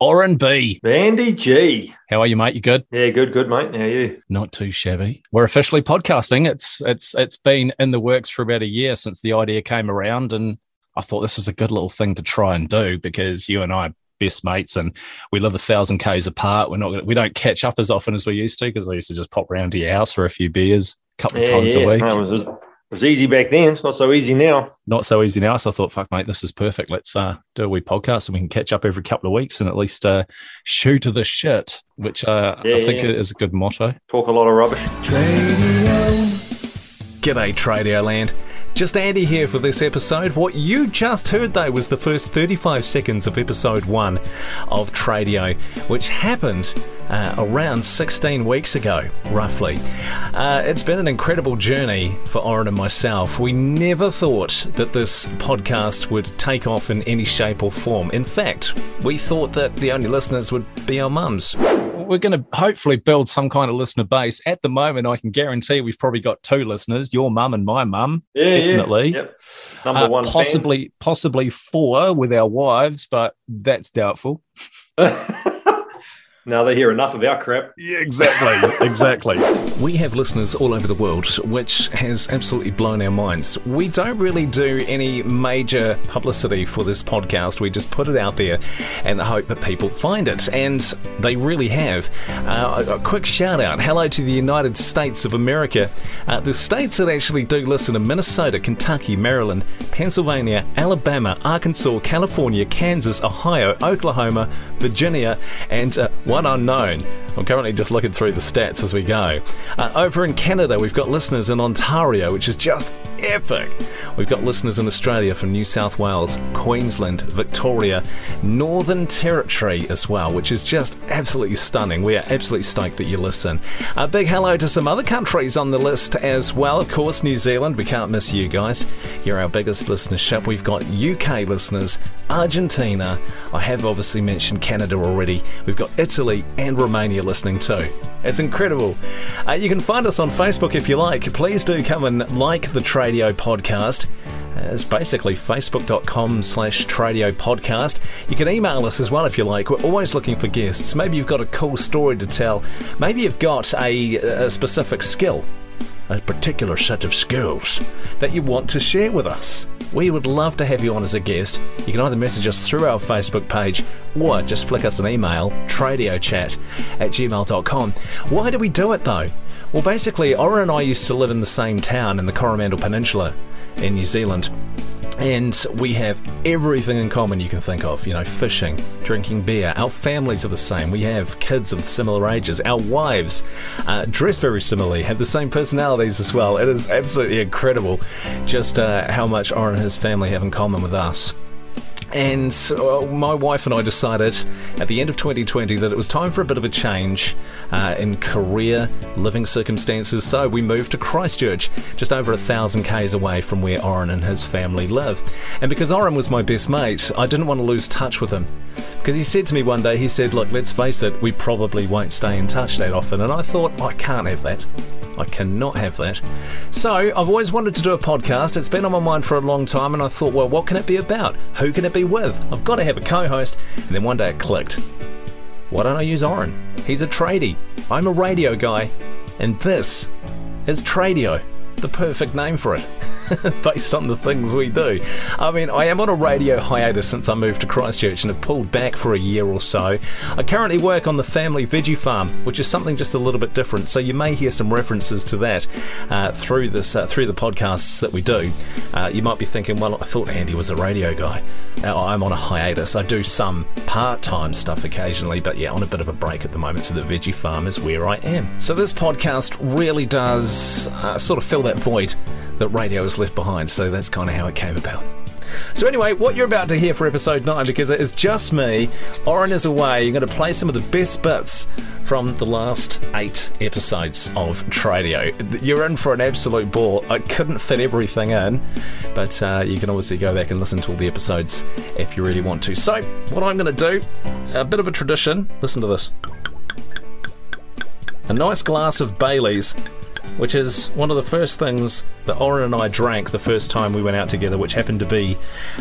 Orrin B. Andy G. How are you, mate? You good? Yeah, good, good, mate. How are you? Not too shabby. We're officially podcasting. It's it's it's been in the works for about a year since the idea came around, and I thought this is a good little thing to try and do because you and I are best mates, and we live a thousand k's apart. We're not gonna, we don't catch up as often as we used to because I used to just pop round to your house for a few beers a couple of Yeah, times yeah. a week. No, it, was, it was- it was easy back then. It's not so easy now. Not so easy now. So I thought, fuck, mate, this is perfect. Let's uh, do a wee podcast and we can catch up every couple of weeks and at least uh, shoot to the shit, which uh, Yeah, I think yeah. is a good motto. Talk a lot of rubbish. G'day, Tradio Land. Just Andy here for this episode. What you just heard, though, was the first 35 seconds of episode 1 of Tradio, which happened uh, around 16 weeks ago, roughly. Uh, it's been an incredible journey for Orrin and myself. We never thought that this podcast would take off in any shape or form. In fact, we thought that the only listeners would be our mums. We're going to hopefully build some kind of listener base. At the moment, I can guarantee we've probably got two listeners your mum and my mum. Yeah, Definitely. yeah. Yep. Number Uh, one. fans. possibly, possibly four with our wives, but that's doubtful. now they hear enough of our crap. Yeah, exactly. exactly. We have listeners all over the world, which has absolutely blown our minds. We don't really do any major publicity for this podcast. We just put it out there and the hope that people find it, and they really have. Uh, a a quick shout out hello to the United States of America. Uh, the states that actually do listen are Minnesota, Kentucky, Maryland, Pennsylvania, Alabama, Arkansas, California, Kansas, Ohio, Oklahoma, Virginia, and uh, one unknown. I'm currently just looking through the stats as we go. Uh, over in Canada, we've got listeners in Ontario, which is just epic. We've got listeners in Australia from New South Wales, Queensland, Victoria, Northern Territory as well, which is just absolutely stunning. We are absolutely stoked that you listen. A big hello to some other countries on the list as well. Of course, New Zealand, we can't miss you guys. You're our biggest listenership. We've got UK listeners, Argentina. I have obviously mentioned Canada already. We've got Italy and Romania listening too. It's incredible. Uh, you can find us on Facebook if you like. Please do come and like the Tradio podcast. It's basically facebook.com slash Tradio podcast. You can email us as well if you like. We're always looking for guests. Maybe you've got a cool story to tell. Maybe you've got a, a specific skill a particular set of skills that you want to share with us. We would love to have you on as a guest. You can either message us through our Facebook page or just flick us an email, tradiochat at gmail.com. Why do we do it though? Well, basically, Orrin and I used to live in the same town in the Coromandel Peninsula in New Zealand. And we have everything in common you can think of, you know, fishing, drinking beer. Our families are the same. We have kids of similar ages. Our wives uh, dress very similarly, have the same personalities as well. It is absolutely incredible just uh, how much Orrin and his family have in common with us. And uh, my wife and I decided at the end of 2020 that it was time for a bit of a change uh, in career, living circumstances. So we moved to Christchurch, just over a thousand k's away from where Orrin and his family live. And because Orrin was my best mate, I didn't want to lose touch with him. Because he said to me one day, he said, Look, let's face it, we probably won't stay in touch that often. And I thought, I can't have that. I cannot have that. So, I've always wanted to do a podcast. It's been on my mind for a long time, and I thought, well, what can it be about? Who can it be with? I've got to have a co host. And then one day it clicked. Why don't I use Orrin? He's a tradie. I'm a radio guy. And this is Tradio, the perfect name for it. based on the things we do. I mean, I am on a radio hiatus since I moved to Christchurch and have pulled back for a year or so. I currently work on the family veggie farm, which is something just a little bit different. So you may hear some references to that uh, through this uh, through the podcasts that we do. Uh, you might be thinking, well, I thought Andy was a radio guy. I'm on a hiatus. I do some part-time stuff occasionally, but yeah, on a bit of a break at the moment. So the veggie farm is where I am. So this podcast really does uh, sort of fill that void that radio has left behind. So that's kind of how it came about. So anyway, what you're about to hear for episode 9, because it is just me, Orrin is away, you're going to play some of the best bits from the last eight episodes of Tradio. You're in for an absolute ball. I couldn't fit everything in, but uh, you can obviously go back and listen to all the episodes if you really want to. So, what I'm going to do, a bit of a tradition, listen to this. A nice glass of Bailey's which is one of the first things that Orrin and I drank the first time we went out together, which happened to be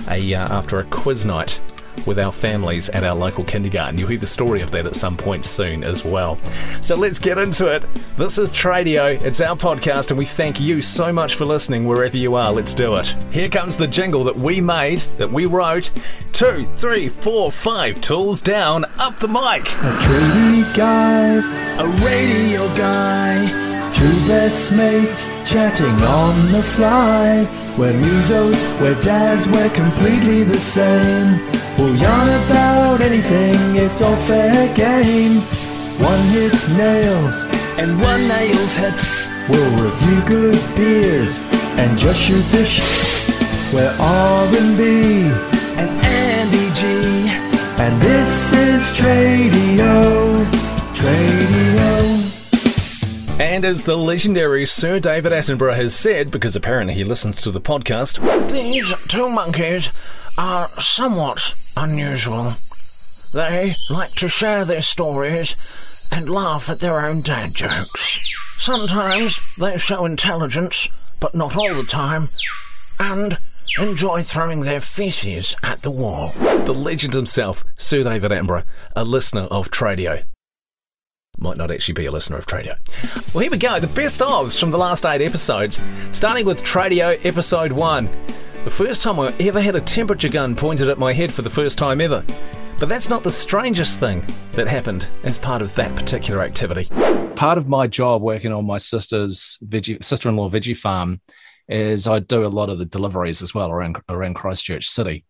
a uh, after a quiz night with our families at our local kindergarten. You'll hear the story of that at some point soon as well. So let's get into it. This is Tradio, it's our podcast, and we thank you so much for listening wherever you are. Let's do it. Here comes the jingle that we made, that we wrote. Two, three, four, five, tools down, up the mic. A tradie guy, A radio guy. Two best mates chatting on the fly. We're musos, we're dads, we're completely the same. We'll yarn about anything, it's all fair game. One hits nails, And one nails hits. we'll review good beers and just shoot the sh. We're R&B, And Andy G. and this is Tradio. Tradio. And as the legendary Sir David Attenborough has said, because apparently he listens to the podcast, these two monkeys are somewhat unusual. They like to share their stories and laugh at their own dad jokes. Sometimes they show intelligence, but not all the time, and enjoy throwing their feces at the wall. The legend himself, Sir David Attenborough, a listener of Tradio might not actually be a listener of Tradio. Well, here we go. The best ofs from the last eight episodes, starting with Tradio episode one. The first time I ever had a temperature gun pointed at my head for the first time ever. But that's not the strangest thing that happened as part of that particular activity. Part of my job working on my sister's veggie, sister-in-law veggie farm is I do a lot of the deliveries as well around around Christchurch City.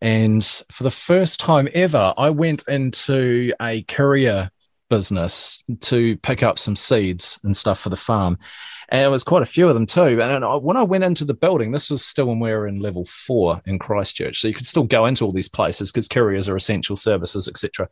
And for the first time ever, I went into a courier business to pick up some seeds and stuff for the farm. And it was quite a few of them too. And when I went into the building, this was still when we were in level four in Christchurch. So you could still go into all these places because couriers are essential services, etc.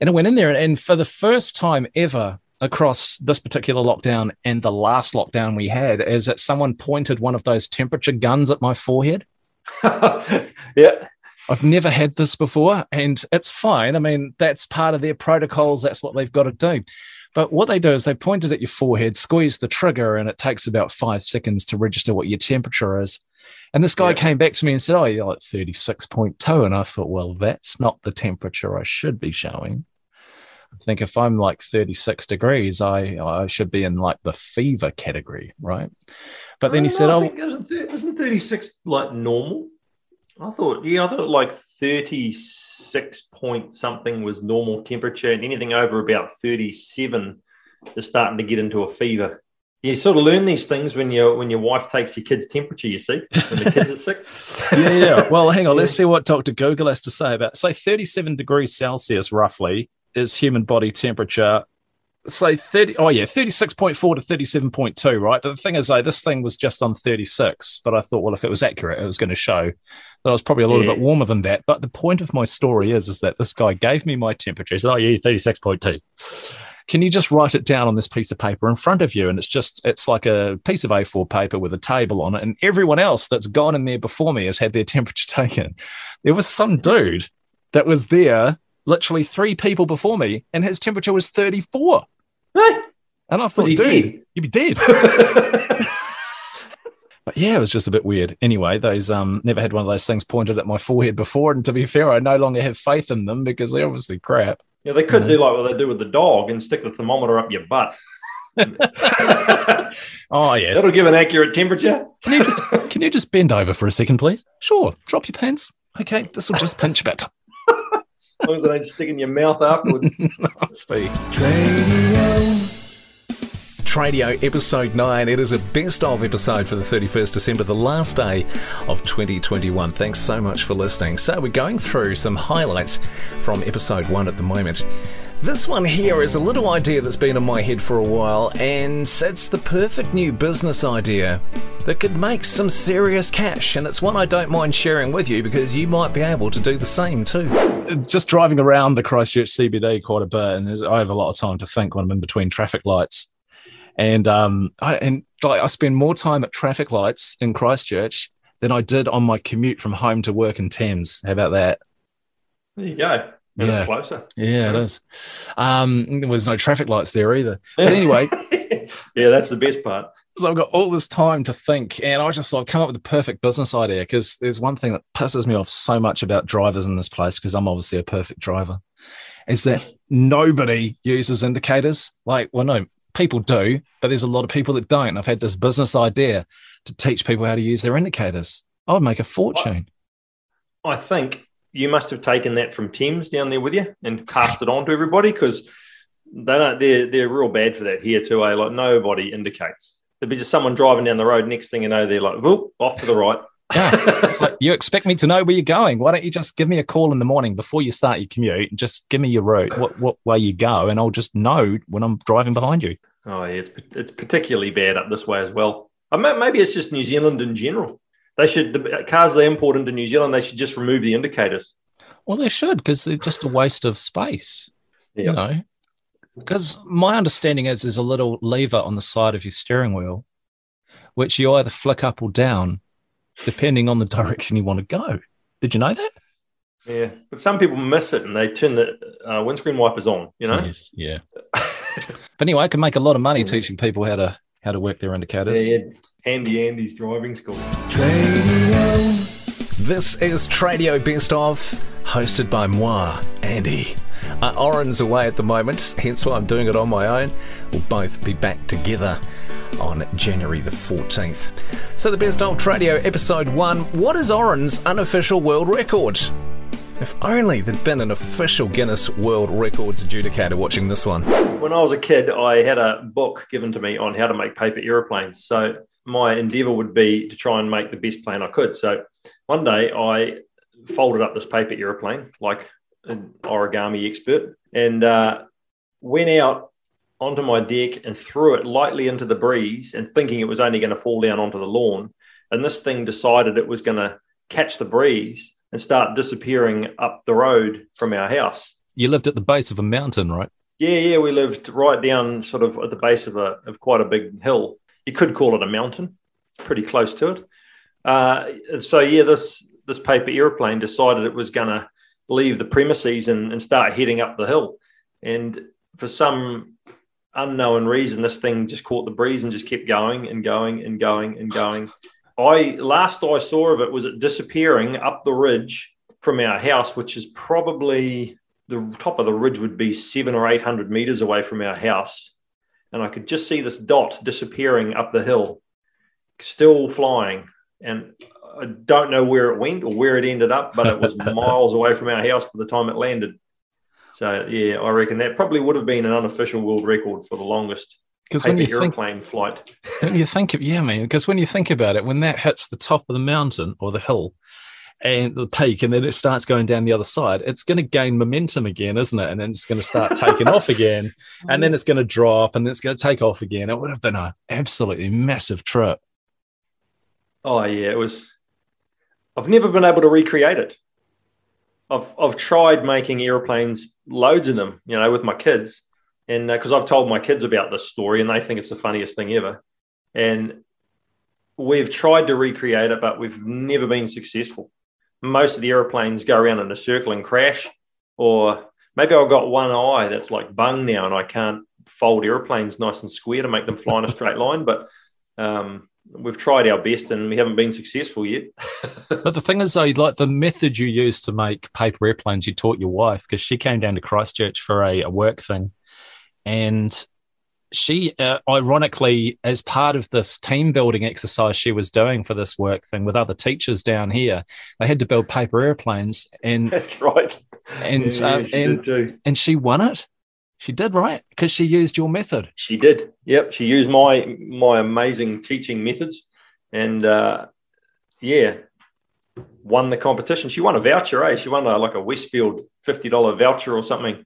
And I went in there, and, and for the first time ever across this particular lockdown and the last lockdown we had, is that someone pointed one of those temperature guns at my forehead. yeah. I've never had this before, and it's fine. I mean, that's part of their protocols. That's what they've got to do. But what they do is they point it at your forehead, squeeze the trigger, and it takes about five seconds to register what your temperature is. And this guy Yeah. came back to me and said, Oh, you're like 36.2. And I thought, Well, that's not the temperature I should be showing. I think if I'm like 36 degrees, I, I should be in like the fever category, right? But then he oh, said, I Oh, isn't, thir- isn't 36 like normal? I thought, yeah, I thought like 36 point something was normal temperature, and anything over about 37 is starting to get into a fever. You sort of learn these things when your when your wife takes your kid's temperature. You see, when the kids are sick. yeah, yeah. Well, hang on. Let's see what Dr. Google has to say about. Say, 37 degrees Celsius roughly is human body temperature. Say 30. Oh yeah, 36.4 to 37.2, right? But the thing is, though, this thing was just on 36. But I thought, well, if it was accurate, it was going to show that I was probably a little Yeah. bit warmer than that. But the point of my story is, is that this guy gave me my temperature. He said, "Oh yeah, 36.2." Can you just write it down on this piece of paper in front of you? And it's just, it's like a piece of A4 paper with a table on it. And everyone else that's gone in there before me has had their temperature taken. There was some dude that was there, literally three people before me, and his temperature was 34. Hey, And I thought, dude, dead? you'd be dead. But yeah, it was just a bit weird. Anyway, those um never had one of those things pointed at my forehead before. And to be fair, I no longer have faith in them because they're obviously crap. yeah, they could Yeah. do like what they do with the dog and stick the thermometer up your butt. Oh yes. That'll give an accurate temperature. Can you just can you just bend over for a second, please? Sure. Drop your pants. Okay, this will just pinch a bit. Long as they don't stick in your mouth afterwards. Steve. Tradio. Tradio episode 9. It is a best of episode for the 31st December, the last day of 2021. Thanks so much for listening. So, we're going through some highlights from episode 1 at the moment. This one here is a little idea that's been in my head for a while, and it's the perfect new business idea that could make some serious cash. And it's one I don't mind sharing with you because you might be able to do the same too. Just driving around the Christchurch CBD quite a bit, and I have a lot of time to think when I'm in between traffic lights. And um, I and like I spend more time at traffic lights in Christchurch than I did on my commute from home to work in Thames. How about that? There you go. And Yeah. it's closer. Yeah, it is. Um, there was no traffic lights there either. But anyway, yeah, that's the best part. So I've got all this time to think, and I just like come up with the perfect business idea because there's one thing that pisses me off so much about drivers in this place because I'm obviously a perfect driver, is that nobody uses indicators. Like, well, no, people do, but there's a lot of people that don't. I've had this business idea to teach people how to use their indicators. I would make a fortune. I think you must have taken that from Thames down there with you and passed it on to everybody because they don't. They're they're real bad for that here too. Eh? Like nobody indicates. There'd be just someone driving down the road. Next thing you know, they're like, "Whoop, off to the right." Yeah, it's like you expect me to know where you're going. Why don't you just give me a call in the morning before you start your commute and just give me your route, what what way you go, and I'll just know when I'm driving behind you. Oh yeah, it's, it's particularly bad up this way as well. Maybe it's just New Zealand in general. They should the cars they import into New Zealand. They should just remove the indicators. Well, they should because they're just a waste of space. Yeah. You know, because my understanding is there's a little lever on the side of your steering wheel, which you either flick up or down, depending on the direction you want to go. Did you know that? Yeah, but some people miss it and they turn the uh, windscreen wipers on. You know. Yes. Yeah. but anyway, I can make a lot of money teaching people how to how to work their indicators. Yeah, yeah. Andy Andy's driving school. Tradio. This is Tradio Best Of, hosted by moi, Andy. Uh, Orrin's away at the moment, hence why I'm doing it on my own. We'll both be back together on January the 14th. So, the Best of Tradio, episode 1 What is Orrin's unofficial world record? If only there'd been an official Guinness World Records adjudicator watching this one. When I was a kid, I had a book given to me on how to make paper aeroplanes. So my endeavor would be to try and make the best plane I could. So one day I folded up this paper aeroplane like an origami expert and uh, went out onto my deck and threw it lightly into the breeze and thinking it was only going to fall down onto the lawn. And this thing decided it was going to catch the breeze and start disappearing up the road from our house. You lived at the base of a mountain, right? Yeah, yeah, we lived right down sort of at the base of a of quite a big hill. You could call it a mountain, pretty close to it. Uh, so yeah, this this paper aeroplane decided it was going to leave the premises and, and start heading up the hill. And for some unknown reason, this thing just caught the breeze and just kept going and going and going and going. I last I saw of it was it disappearing up the ridge from our house, which is probably the top of the ridge would be seven or eight hundred meters away from our house, and I could just see this dot disappearing up the hill, still flying, and I don't know where it went or where it ended up, but it was miles away from our house by the time it landed. So yeah, I reckon that probably would have been an unofficial world record for the longest Because when paper you think airplane flight. when you think of yeah, man, because when you think about it, when that hits the top of the mountain or the hill and the peak, and then it starts going down the other side, it's going to gain momentum again, isn't it? And then it's going to start taking off again, and then mm. it's going to drop, and then it's going to take off again. It would have been an absolutely massive trip. Oh yeah, it was. I've never been able to recreate it. I've I've tried making airplanes, loads of them, you know, with my kids, and uh, because I've told my kids about this story, and they think it's the funniest thing ever. And we've tried to recreate it, but we've never been successful. Most of the airplanes go around in a circle and crash, or maybe I've got one eye that's like bung now, and I can't fold airplanes nice and square to make them fly in a straight line. But um, we've tried our best, and we haven't been successful yet. But the thing is, though, like the method you used to make paper airplanes, you taught your wife because she came down to Christchurch for a, a work thing, and she, uh, ironically, as part of this team building exercise she was doing for this work thing with other teachers down here, they had to build paper airplanes, and that's right. and Yeah, she and did too. and she won it. She did right because she used your method. She did. Yep. She used my my amazing teaching methods, and uh, yeah, won the competition. She won a voucher. Eh? She won a, like a Westfield fifty dollar voucher or something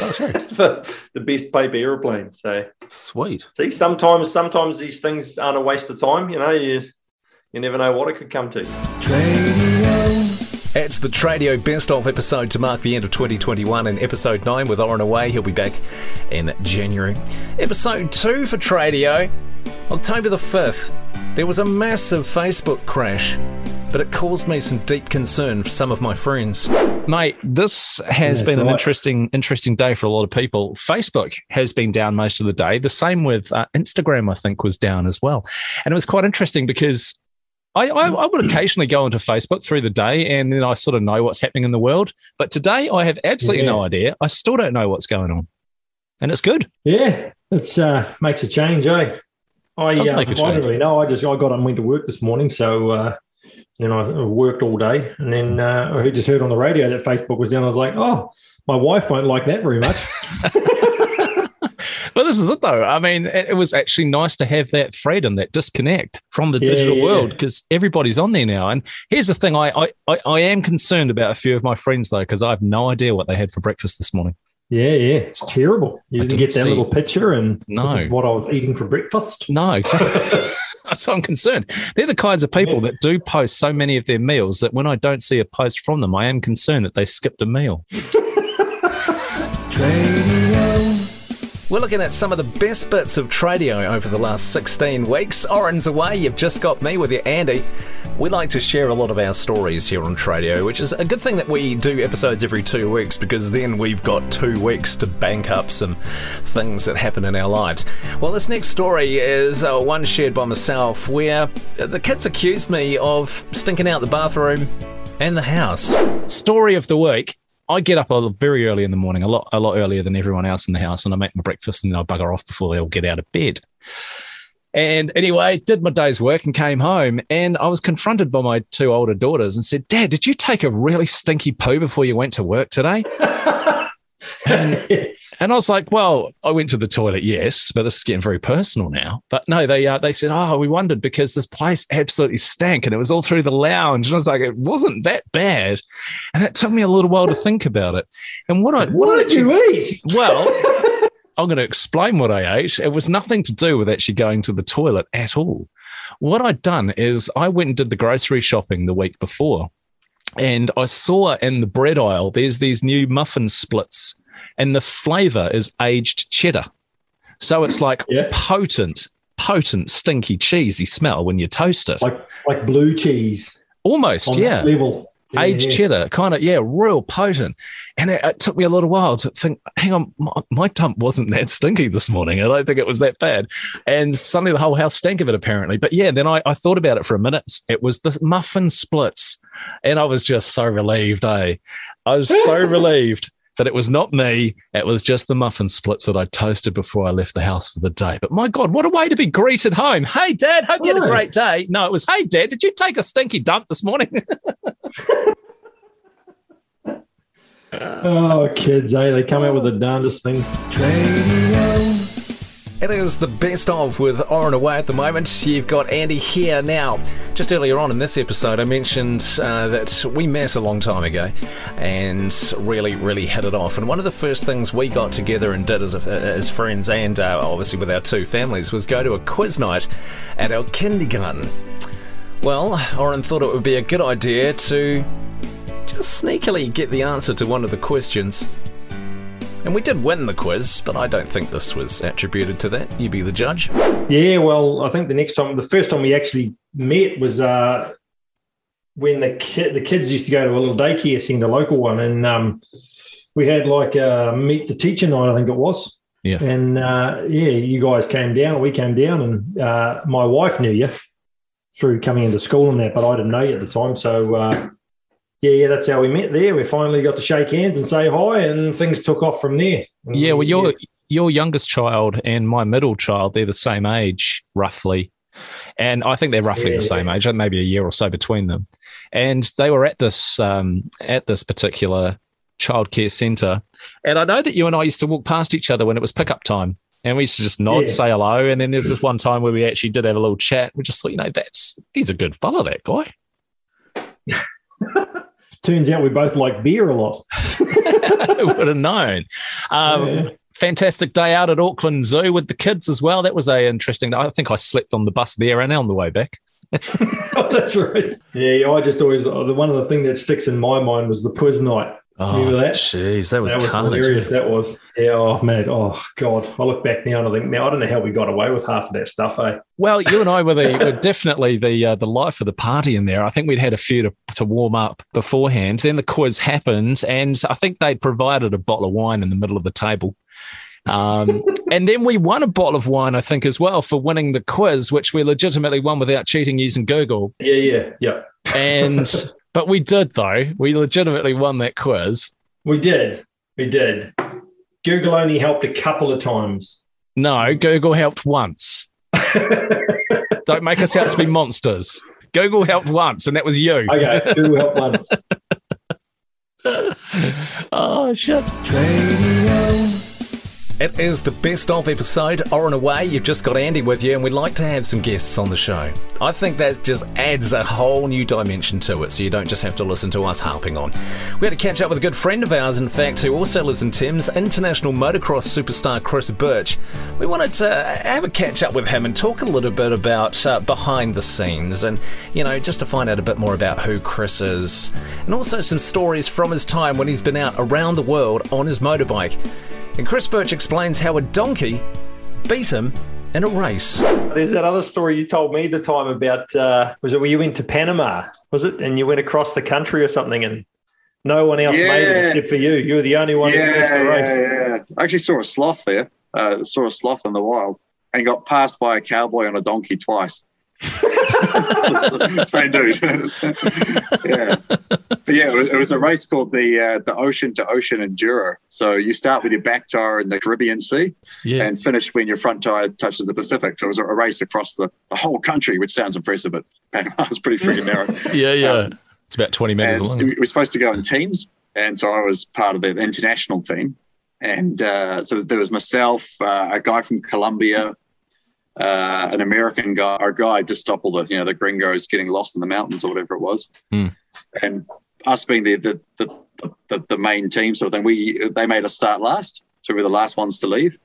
Oh, sure. for the best paper aeroplane. So Sweet. see, sometimes sometimes these things aren't a waste of time. You know, you you never know what it could come to. Tradio. It's the Tradio Best of episode to mark the end of 2021 and episode 9 with Orrin away. He'll be back in January. Episode 2 for Tradio, October the 5th. There was a massive Facebook crash. But it caused me some deep concern for some of my friends. Mate, this has Yeah, been an right. interesting, interesting day for a lot of people. Facebook has been down most of the day. The same with uh, Instagram, I think, was down as well. And it was quite interesting because I, I, I would occasionally go onto Facebook through the day and then I sort of know what's happening in the world. But today I have absolutely no idea. I still don't know what's going on. And it's good. Yeah, it's uh, makes a change, eh? I, Does uh, make a I change. don't really know. I just I got up and went to work this morning, so uh, you know I worked all day, and then uh, I just heard on the radio that Facebook was down. I was like, oh, my wife won't like that very much. But this is it, though. I mean, it, was actually nice to have that freedom, that disconnect from the Yeah, digital yeah. world because everybody's on there now. And here's the thing I, I, I, am concerned about a few of my friends, though, because I have no idea what they had for breakfast this morning. yeah, yeah, it's terrible. You didn't, didn't get that see. little picture, and No. this is what I was eating for breakfast. No, exactly. so I'm concerned. They're the kinds of people that do post so many of their meals that when I don't see a post from them, I am concerned that they skipped a meal. We're looking at some of the best bits of Tradio over the last 16 weeks. Orrin's away, you've just got me with you, Andy. We like to share a lot of our stories here on Tradio, which is a good thing that we do episodes every two weeks because then we've got two weeks to bank up some things that happen in our lives. Well, this next story is uh, one shared by myself where the kids accused me of stinking out the bathroom and the house. Story of the week. I get up a- very early in the morning, a lot, a lot earlier than everyone else in the house, and I make my breakfast and then I bugger off before they all get out of bed. And anyway, did my day's work and came home, and I was confronted by my two older daughters and said, "Dad, did you take a really stinky poo before you went to work today?" And And I was like, well, I went to the toilet, yes, but this is getting very personal now. But no, they uh, they said, oh, we wondered because this place absolutely stank and it was all through the lounge. And I was like, it wasn't that bad. And it took me a little while to think about it. And what I what did you eat? well, I'm going to explain what I ate. It was nothing to do with actually going to the toilet at all. What I'd done is I went and did the grocery shopping the week before, and I saw in the bread aisle there's these new muffin splits, and the flavor is aged cheddar. So it's like Yeah. potent, potent, stinky, cheesy smell when you toast it. Like like blue cheese. Almost, yeah level. Yeah, aged yeah. cheddar, kind of, yeah, real potent. And it, it took me a little while to think, hang on, my, my dump wasn't that stinky this morning. I don't think it was that bad. And suddenly the whole house stank of it, apparently. But yeah, then I, I thought about it for a minute. It was the muffin splits. And I was just so relieved, eh? I was so relieved. That it was not me, it was just the muffin splits that I toasted before I left the house for the day. But my God, what a way to be greeted home. Hey, Dad, hope you had a great day. No, it was, hey, Dad, did you take a stinky dump this morning? Oh, kids, eh? They come out with the darndest things. It is the best of with Orrin away at the moment. You've got Andy here now. Just earlier on in this episode, I mentioned uh, that we met a long time ago and really, really hit it off. And one of the first things we got together and did as, a, as friends and uh, obviously with our two families was go to a quiz night at our kindergarten. Well, Orrin thought it would be a good idea to just sneakily get the answer to one of the questions. And we did win the quiz, but I don't think this was attributed to that. You be the judge. Yeah, well, I think the next time, the first time we actually met was uh, when the kid, the kids used to go to a little daycare centre, local one, and um, we had like a meet the teacher night, I think it was. Yeah. And uh, yeah, you guys came down, we came down, and uh, my wife knew you through coming into school and that, but I didn't know you at the time. So uh, yeah, yeah, that's how we met there. We finally got to shake hands and say hi, and things took off from there. And Yeah, well, yeah. your your youngest child and my middle child, they're the same age, roughly. And I think they're roughly Yeah, the same age, maybe a year or so between them. And they were at this um, at this particular childcare centre. And I know that you and I used to walk past each other when it was pickup time. And we used to just nod, Yeah. say hello. And then there's this one time where we actually did have a little chat. We just thought, you know, that's he's a good fellow, that guy. Turns out we both like beer a lot. Who would have known? Um, Yeah. Fantastic day out at Auckland Zoo with the kids as well. That was a interesting. I think I slept on the bus there and on the way back. oh, that's right. Yeah, I just always the one of the things that sticks in my mind was the quiz night. Oh, that? jeez, that was, that was carnage. hilarious. That was. Yeah. Oh man. Oh god. I look back now and I think, man, I don't know how we got away with half of that stuff. Eh? Well, you and I were, the, were definitely the uh, the life of the party in there. I think we'd had a few to, to warm up beforehand. Then the quiz happened, and I think they provided a bottle of wine in the middle of the table. Um, and then we won a bottle of wine, I think, as well for winning the quiz, which we legitimately won without cheating using Google. Yeah. Yeah. Yeah. And but we did though. We legitimately won that quiz. We did. We did. Google only helped a couple of times. No, Google helped once. Don't make us out to be monsters. Google helped once, and that was you. Okay. Google helped once. oh shit. Radio. It is the best of episode, or in a way, you've just got Andy with you, and we'd like to have some guests on the show. I think that just adds a whole new dimension to it, so you don't just have to listen to us harping on. We had to catch up with a good friend of ours, in fact, who also lives in Thames, international motocross superstar Chris Birch. We wanted to have a catch up with him and talk a little bit about uh, behind the scenes, and you know, just to find out a bit more about who Chris is, and also some stories from his time when he's been out around the world on his motorbike. And Chris Birch explains how a donkey beat him in a race. There's that other story you told me the time about uh, was it where you went to Panama? Was it? And you went across the country or something and no one else made it except for you. You were the only one who finished Yeah, the race. yeah, yeah. I actually saw a sloth there. Uh, saw a sloth in the wild and got passed by a cowboy on a donkey twice. Same dude. yeah, but yeah. It was, it was a race called the uh, the Ocean to Ocean Enduro. So you start with your back tire in the Caribbean Sea Yeah. and finish when your front tire touches the Pacific. So it was a race across the, the whole country, which sounds impressive, but Panama is pretty freaking narrow. Yeah, yeah. it's about 20 meters long. we were supposed to go in teams, and so I was part of the international team. And uh, so there was myself, uh, a guy from Colombia, uh, an American guy, our guide to stop all the you know the gringos getting lost in the mountains or whatever it was, Hmm. and us being the the, the the the main team sort of thing. We they made us start last, so we were the last ones to leave.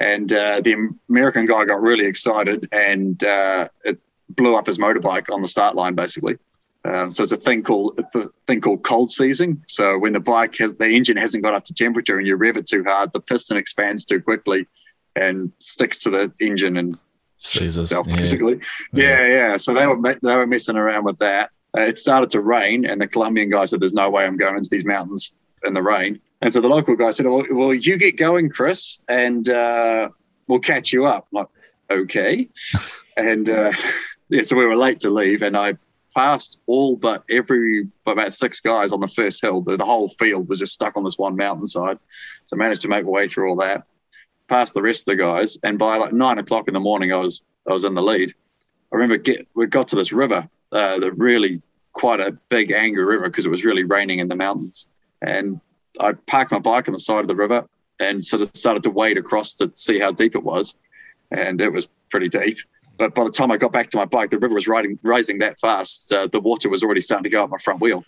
And uh, the American guy got really excited and uh, it blew up his motorbike on the start line, basically. Um, so it's a thing called a thing called cold seizing. So when the bike has the engine hasn't got up to temperature and you rev it too hard, the piston expands too quickly and sticks to the engine and Jesus. itself, yeah. basically. Yeah, yeah. So they were they were messing around with that. Uh, it started to rain, and the Colombian guy said, "There's no way I'm going into these mountains in the rain." And so the local guy said, "Well, well you get going, Chris, and uh, we'll catch you up." I'm like, okay. and uh, yeah, so we were late to leave, and I passed all but every but about six guys on the first hill. The, the whole field was just stuck on this one mountainside. So I managed to make my way through all that, past the rest of the guys, and by like nine o'clock in the morning, I was I was in the lead. I remember get we got to this river, uh, the really quite a big angry river because it was really raining in the mountains, and I parked my bike on the side of the river and sort of started to wade across to see how deep it was, and it was pretty deep. But by the time I got back to my bike, the river was riding, rising that fast. Uh, the water was already starting to go up my front wheel.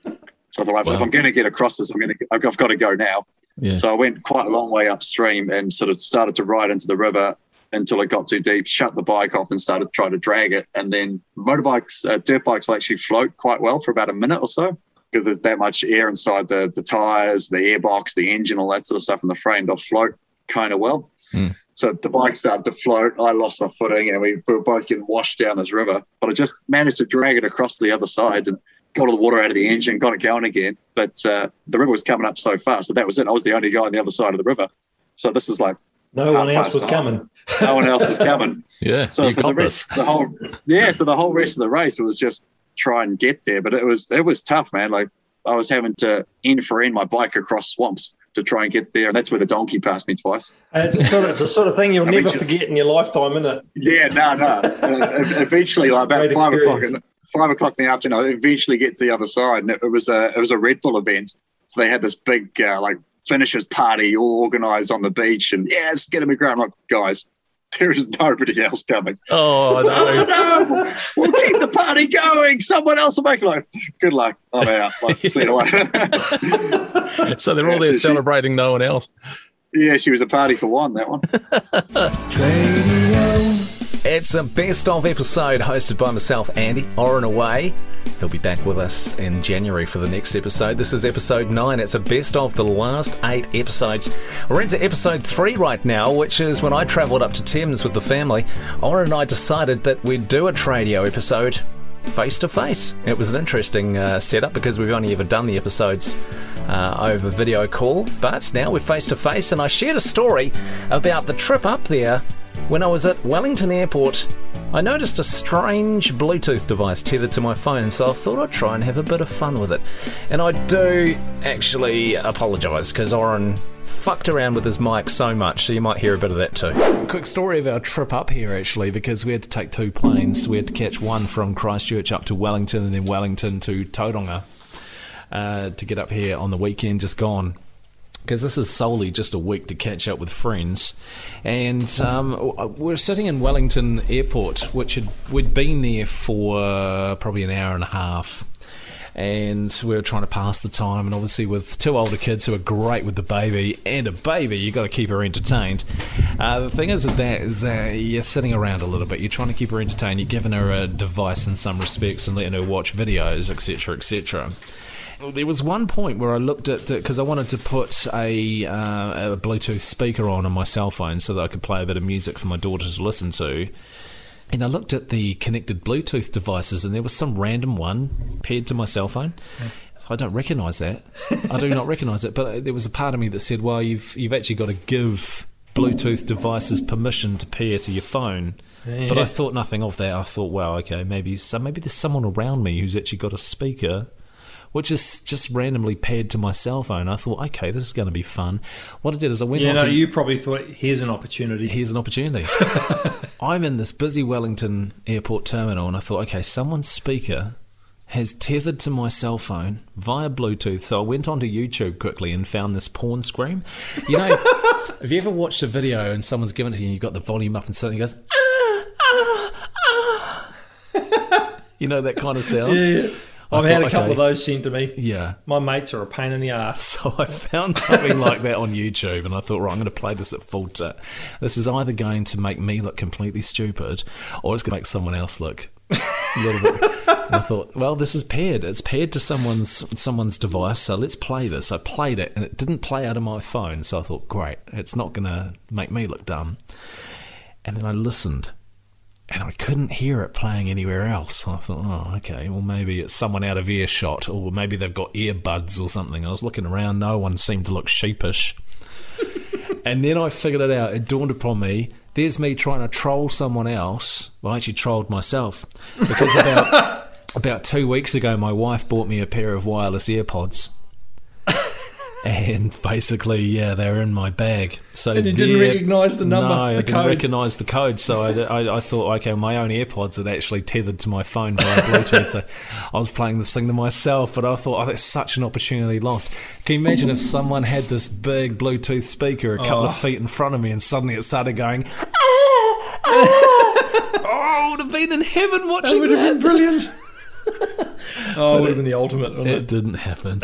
So I thought, if- if I'm going to get across this, I'm going to, I've got to go now. Yeah. So I went quite a long way upstream and sort of started to ride into the river until it got too deep, shut the bike off and started trying to drag it. And then motorbikes, uh, dirt bikes will actually float quite well for about a minute or so because there's that much air inside the, the tires, the airbox, the engine, all that sort of stuff in the frame. They'll float kind of well. Hmm. So the bike started to float. I lost my footing and we were both getting washed down this river. But I just managed to drag it across the other side and got all the water out of the engine, got it going again. But uh, the river was coming up so fast. So that was it. I was the only guy on the other side of the river. So this is like No one else was coming. no one else was coming. Yeah. So for the got rest, this. the whole yeah, so the whole rest of the race it was just try and get there, but it was it was tough, man. Like I was having to end for end my bike across swamps to try and get there, and that's where the donkey passed me twice. And It's the sort of, it's the sort of thing you'll I never ju- forget in your lifetime, isn't it? Yeah, no, no. Uh, eventually, like about Great five o'clock, experience. in, five o'clock in the afternoon, I eventually get to the other side, and it, it was a it was a Red Bull event. So they had this big uh, like finishers party all organised on the beach, and yeah, it's getting me ground. I'm like, guys, there is nobody else coming. Oh, no. Oh no, we'll keep the party going. Someone else will make it. Like, good luck. I'm out. Like, see you later. so they're all Yeah, there so she- celebrating no one else. yeah, she was a party for one. That one. It's a best of episode hosted by myself, Andy, Orrin away. He'll be back with us in January for the next episode. This is episode 9. It's a best of the last eight episodes. We're into episode 3 right now, which is when I travelled up to Thames with the family. Orrin and I decided that we'd do a Tradio episode face to face. It was an interesting uh, setup because we've only ever done the episodes uh, over video call, but now we're face to face. And I shared a story about the trip up there when I was at Wellington Airport. I noticed a strange Bluetooth device tethered to my phone, so I thought I'd try and have a bit of fun with it. And I do actually apologise because Orrin fucked around with his mic so much, so you might hear a bit of that too. Quick story of our trip up here, actually, because we had to take two planes. We had to catch one from Christchurch up to Wellington and then Wellington to Tauranga uh, to get up here on the weekend just gone. Because this is solely just a week to catch up with friends, and um, we're sitting in Wellington Airport, which had, we'd been there for uh, probably an hour and a half, and we were trying to pass the time. And obviously, with two older kids who are great with the baby and a baby, you've got to keep her entertained. Uh, the thing is with that is that you're sitting around a little bit. You're trying to keep her entertained. You're giving her a device in some respects and letting her watch videos, etc., etc. There was one point where I looked at because I wanted to put a, uh, a Bluetooth speaker on on my cell phone so that I could play a bit of music for my daughter to listen to. And I looked at the connected Bluetooth devices, and there was some random one paired to my cell phone. I don't recognise that. I do not recognise it. But there was a part of me that said, "Well, you've you've actually got to give Bluetooth devices permission to pair to your phone." But I thought nothing of that. I thought, well, okay, maybe so maybe there's someone around me who's actually got a speaker, which is just randomly paired to my cell phone. I thought, okay, this is going to be fun. What I did is I went You on know, to you probably thought, here's an opportunity. here's an opportunity. I'm in this busy Wellington airport terminal, and I thought, okay, someone's speaker has tethered to my cell phone via Bluetooth. So I went onto YouTube quickly and found this porn scream. You know, have you ever watched a video and someone's given it to you and you've got the volume up and suddenly goes, ah, ah, ah. you know, that kind of sound? Yeah, yeah. I've had a couple okay. of those sent to me. Yeah. My mates are a pain in the ass. So I found something like that on YouTube, and I thought, right, I'm going to play this at full tit. This is either going to make me look completely stupid, or it's going to make someone else look a little bit. And I thought, well, this is paired. It's paired to someone's someone's device, so let's play this. I played it, and it didn't play out of my phone, so I thought, great, it's not going to make me look dumb. And then I listened. And I couldn't hear it playing anywhere else. I thought, oh, okay, well, maybe it's someone out of earshot, or maybe they've got earbuds or something. I was looking around, no one seemed to look sheepish. and then I figured it out. It dawned upon me there's me trying to troll someone else. Well, I actually trolled myself. Because about, about two weeks ago, my wife bought me a pair of wireless AirPods. And basically, yeah, they're in my bag. So And you didn't recognise the number, No, I the didn't code. recognise the code. So I, I, I thought, okay, my own AirPods had actually tethered to my phone via Bluetooth. so I was playing this thing to myself, but I thought, oh, that's such an opportunity lost. Can you imagine if someone had this big Bluetooth speaker a couple Oh. of feet in front of me and suddenly it started going, ah, ah, oh, oh, I would have been in heaven watching That would have been brilliant. oh, it would have been the ultimate, It it? didn't happen.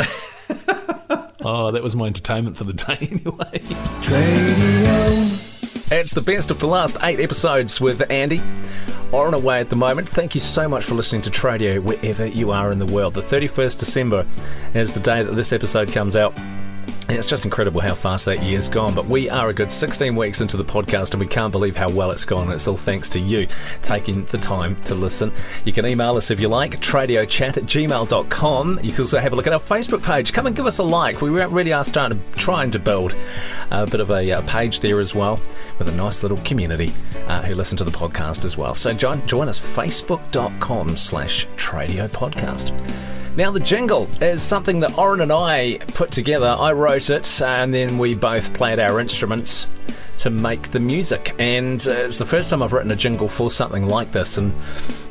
Oh, that was my entertainment for the day anyway. Tradio. It's the best of the last eight episodes with Andy. On away at the moment. Thank you so much for listening to Tradio wherever you are in the world. The 31st December is the day that this episode comes out. It's just incredible how fast that year's gone. But we are a good 16 weeks into the podcast and we can't believe how well it's gone. It's all thanks to you taking the time to listen. You can email us if you like, tradiochat at gmail.com. You can also have a look at our Facebook page. Come and give us a like. We really are starting to trying to build a bit of a page there as well with a nice little community uh, who listen to the podcast as well. So join, join us, facebook.com slash tradio podcast. Now, the jingle is something that Orrin and I put together. I wrote it, and then we both played our instruments to make the music. And uh, it's the first time I've written a jingle for something like this. And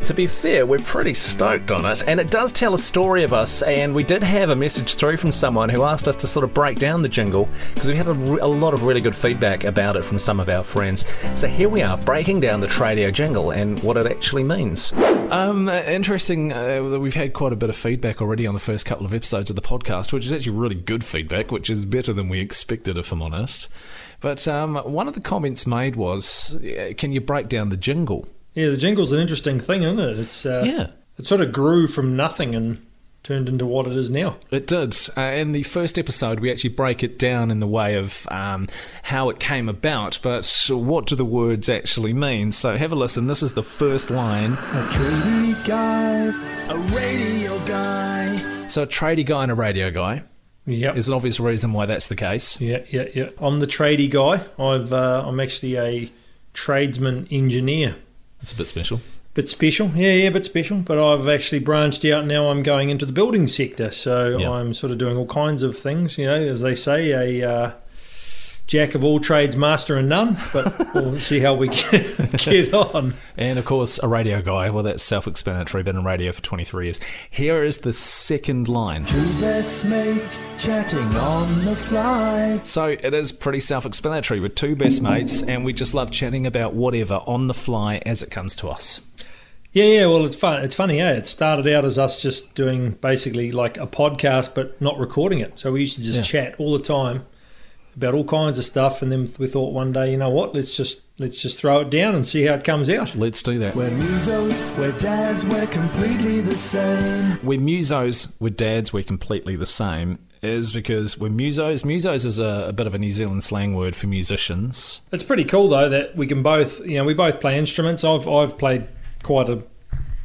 to be fair, we're pretty stoked on it. And it does tell a story of us. And we did have a message through from someone who asked us to sort of break down the jingle because we had a, re- a lot of really good feedback about it from some of our friends. So here we are, breaking down the Tradio jingle and what it actually means. Um, interesting. Uh, we've had quite a bit of feedback already on the first couple of episodes of the podcast, which is actually really good feedback, which is better than we expected, if I'm honest. But um, one of the comments made was, "Can you break down the jingle?" Yeah, the jingle's an interesting thing, isn't it? It's uh, Yeah. it sort of grew from nothing and turned into what it is now. It did. Uh, in the first episode, we actually break it down in the way of um, how it came about, but what do the words actually mean? So have a listen. This is the first line. A tradie guy, a radio guy. So a tradie guy and a radio guy. Yep. There's an obvious reason why that's the case. Yeah, yeah, yeah. I'm the tradie guy. I've uh, I'm actually a tradesman engineer. It's a bit special. Bit special, yeah, yeah, bit special. But I've actually branched out now. I'm going into the building sector, so Yeah. I'm sort of doing all kinds of things. You know, as they say, a uh, jack of all trades, master and none. But we'll see how we get, get on. And of course, a radio guy. Well, that's self explanatory, been in radio for 23 years. Here is the second line. Two best mates chatting on the fly. So it is pretty self explanatory. We're two best mates, and we just love chatting about whatever on the fly as it comes to us. Yeah, yeah. Well, it's fun. It's funny, eh? It started out as us just doing basically like a podcast, but not recording it. So we used to just Yeah. chat all the time about all kinds of stuff, and then we thought one day, you know what? Let's just let's just throw it down and see how it comes out. Let's do that. We're musos, we're dads, we're completely the same. We're musos, we're dads, we're completely the same. Is because we're musos. Musos is a, a bit of a New Zealand slang word for musicians. It's pretty cool though that we can both, you know, we both play instruments. I've I've played quite a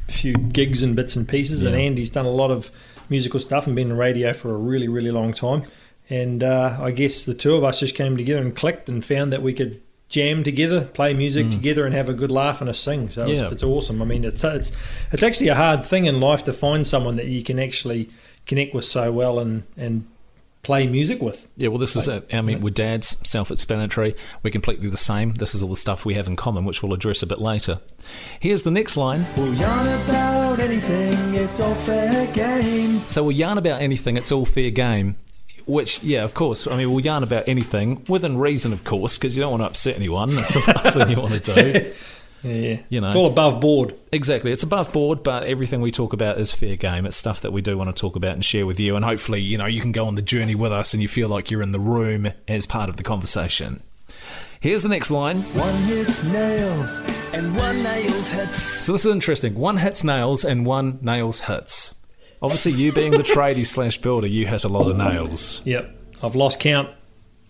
few gigs and bits and pieces, and Andy's done a lot of musical stuff and been in radio for a really really long time. And uh, I guess the two of us just came together and clicked and found that we could jam together, play music together, and have a good laugh and a sing. So it's, Mm. Yeah. it's awesome. I mean, it's it's it's actually a hard thing in life to find someone that you can actually connect with so well and and play music with. Yeah, well, this is it. I mean, we're dads, self explanatory. We're completely the same. This is all the stuff we have in common, which we'll address a bit later. Here's the next line. We'll yarn about anything, it's all fair game. So we'll yarn about anything, it's all fair game. Which, yeah, of course. I mean, we'll yarn about anything within reason, of course, because you don't want to upset anyone. That's the last thing you want to do. Yeah, You know. it's all above board. Exactly. It's above board, but everything we talk about is fair game. It's stuff that we do want to talk about and share with you. And hopefully, you know, you can go on the journey with us and you feel like you're in the room as part of the conversation. Here's the next line. One hits nails, and one nails hits. So this is interesting. One hits nails and one nails hits. Obviously, you being the tradie slash builder, you hit a lot of nails. Yep, I've lost count.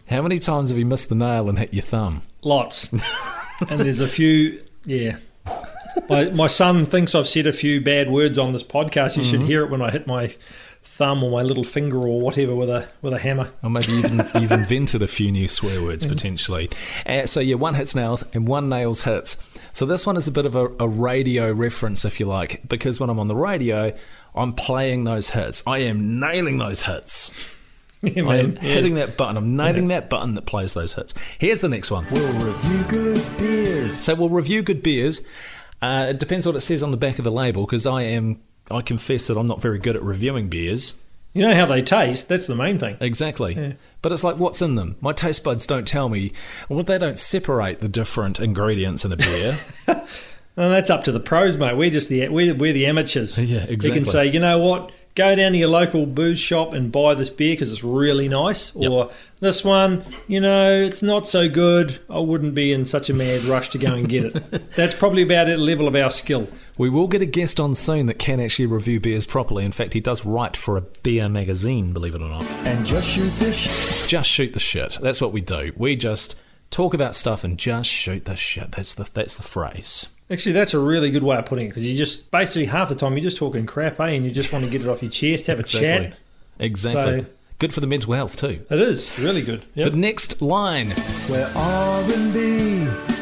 How many times have you missed the nail and hit your thumb? Lots. and there's a few, yeah. My, my son thinks I've said a few bad words on this podcast. You should hear it when I hit my thumb or my little finger or whatever with a with a hammer. Or maybe even you've invented a few new swear words potentially. Uh, so yeah, one hits nails and one nails hits. So this one is a bit of a, a radio reference, if you like, because when I'm on the radio, I'm playing those hits. I am nailing those hits. Yeah, I am man. hitting that button. I'm nailing that button that plays those hits. Here's the next one. We'll review good beers. So we'll review good beers. Uh, it depends what it says on the back of the label, because I am. I confess that I'm not very good at reviewing beers. You know how they taste. That's the main thing. Exactly. But it's like, what's in them? My taste buds don't tell me. Well, they don't separate the different ingredients in a beer. And that's up to the pros, mate. We're just the we're, we're the amateurs. Yeah, We exactly. can say, you know what? Go down to your local booze shop and buy this beer because it's really nice. Yep. Or this one, you know, it's not so good. I wouldn't be in such a mad rush to go and get it. That's probably about the level of our skill. we will get a guest on soon that can actually review beers properly. In fact, he does write for a beer magazine, believe it or not. And just shoot the sh- Just shoot the shit. That's what we do. We just talk about stuff and just shoot the shit. That's the that's the phrase. Actually, that's a really good way of putting it because you just basically half the time you're just talking crap, eh? And you just want to get it off your chest, have a Exactly. chat. Exactly. So- Good for the mental health too. It is really good. Yep. The next line. We're R&B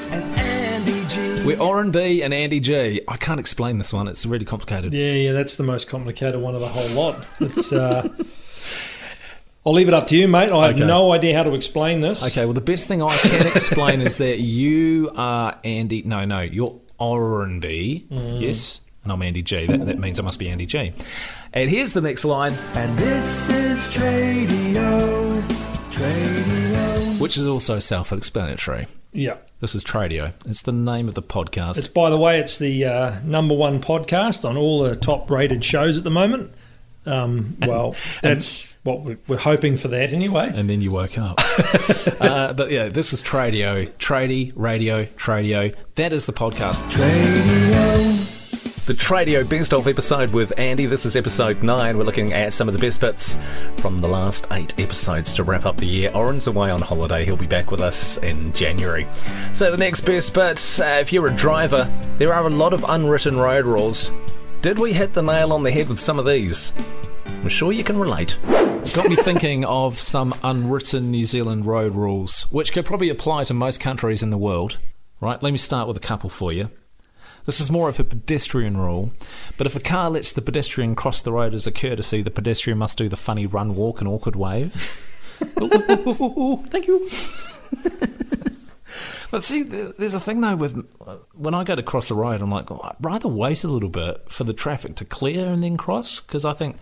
and Andy G. We're R and B and Andy G. I can't explain this one. It's really complicated. Yeah, yeah, that's the most complicated one of the whole lot. It's. Uh, I'll leave it up to you, mate. I have Okay. no idea how to explain this. Okay, well, the best thing I can explain is that you are Andy. No, no, you're R and B. Yes, and I'm Andy G. That, that means I must be Andy G. And here's the next line, And this is Tradio. Tradio. which is also self-explanatory. Yeah. This is Tradio. It's the name of the podcast. It's by the way, it's the uh, number one podcast on all the top rated shows at the moment. Um, well, that's what we're, we're hoping for that anyway. and then you woke up. uh, but yeah, this is Tradio, Tradie, Radio, Tradio. That is the podcast. Radio. The Tradio Best of episode with Andy. This is episode 9. We're looking at some of the best bits from the last eight episodes to wrap up the year. Orrin's away on holiday. He'll be back with us in January. So, the next best bits uh, if you're a driver, there are a lot of unwritten road rules. Did we hit the nail on the head with some of these? I'm sure you can relate. Got me thinking of some unwritten New Zealand road rules, which could probably apply to most countries in the world. Right, let me start with a couple for you. This is more of a pedestrian rule, but if a car lets the pedestrian cross the road as a courtesy, the pedestrian must do the funny run, walk, and awkward wave. Thank you. but see, there's a thing though with when I go to cross the road, I'm like, oh, I'd rather wait a little bit for the traffic to clear and then cross because I think,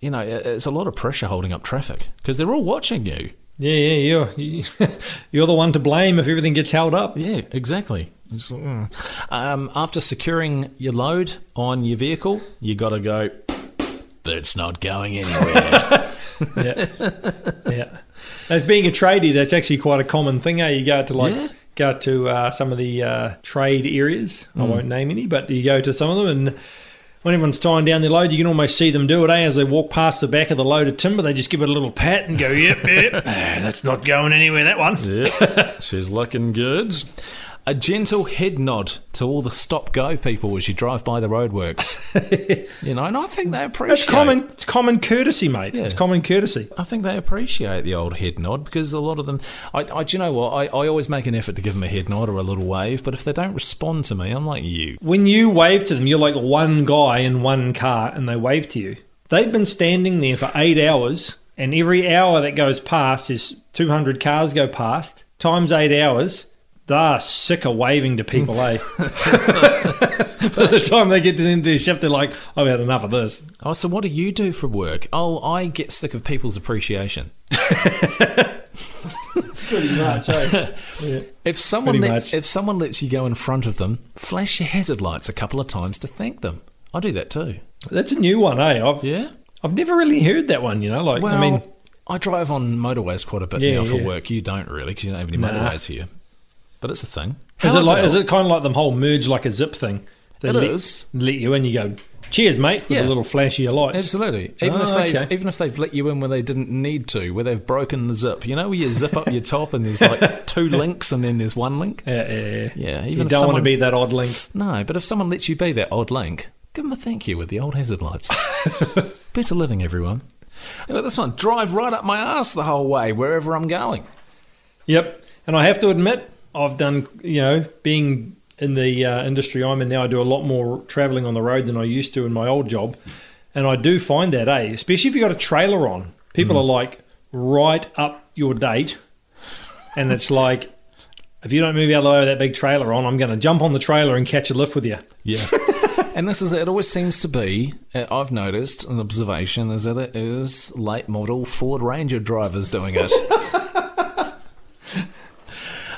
you know, it's a lot of pressure holding up traffic because they're all watching you. Yeah, yeah, you're you're the one to blame if everything gets held up. Yeah, exactly. Mm. Um, after securing your load on your vehicle, you got to go. But it's not going anywhere. yeah, yeah. As being a tradie, that's actually quite a common thing. Eh? You go to like Yeah. Go to uh, some of the uh, trade areas. I won't name any, but you go to some of them, and when everyone's tying down their load, you can almost see them do it. Eh? As they walk past the back of the load of timber, they just give it a little pat and go, "Yep, yep, Ah, that's not going anywhere." That one. yeah, she's looking good. A gentle head nod to all the stop go people as you drive by the roadworks. you know, and I think they appreciate. It's common. It's common courtesy, mate. It's common courtesy. I think they appreciate the old head nod because a lot of them. I, I do you know what? I, I always make an effort to give them a head nod or a little wave, but if they don't respond to me, I'm like you. When you wave to them, you're like one guy in one car, and they wave to you. They've been standing there for eight hours, and every hour that goes past is 200 cars go past times eight hours. They're sick of waving to people, eh? By the time they get to the end of their shift, they're like, "I've had enough of this." Oh, so what do you do for work? Oh, I get sick of people's appreciation. Pretty much, eh? If someone Pretty lets much. if someone lets you go in front of them, flash your hazard lights a couple of times to thank them. I do that too. That's a new one, eh? I've Yeah. I've never really heard that one. You know, like Well, I mean, I drive on motorways quite a bit Yeah, now for yeah. work. You don't really because you don't have any Nah. motorways here. But it's a thing. is it like is it kind of like the whole merge like a zip thing? They It let, is. let you in, you go, "Cheers, mate," with Yeah. a little flash of your lights. Absolutely. Even if Oh, they've okay. even if they've let you in where they didn't need to, where they've broken the zip. You know where you zip up your top and there's like two links and then there's one link? Yeah, yeah, yeah. Yeah, You don't if want to be that odd link. No, but if someone lets you be that odd link, give them a thank you with the old hazard lights. Better living, everyone. About this one? Drive right up my ass the whole way, wherever I'm going. Yep. And I have to admit, I've done, you know, being in the uh, industry I'm in now, I do a lot more traveling on the road than I used to in my old job. And I do find that, eh? Especially if you've got a trailer on. People are like right up your date. And it's like, if you don't move out of the way with that big trailer on, I'm going to jump on the trailer and catch a lift with you. Yeah. and this is it always seems to be uh, I've noticed an observation is that it is late model Ford Ranger drivers doing it.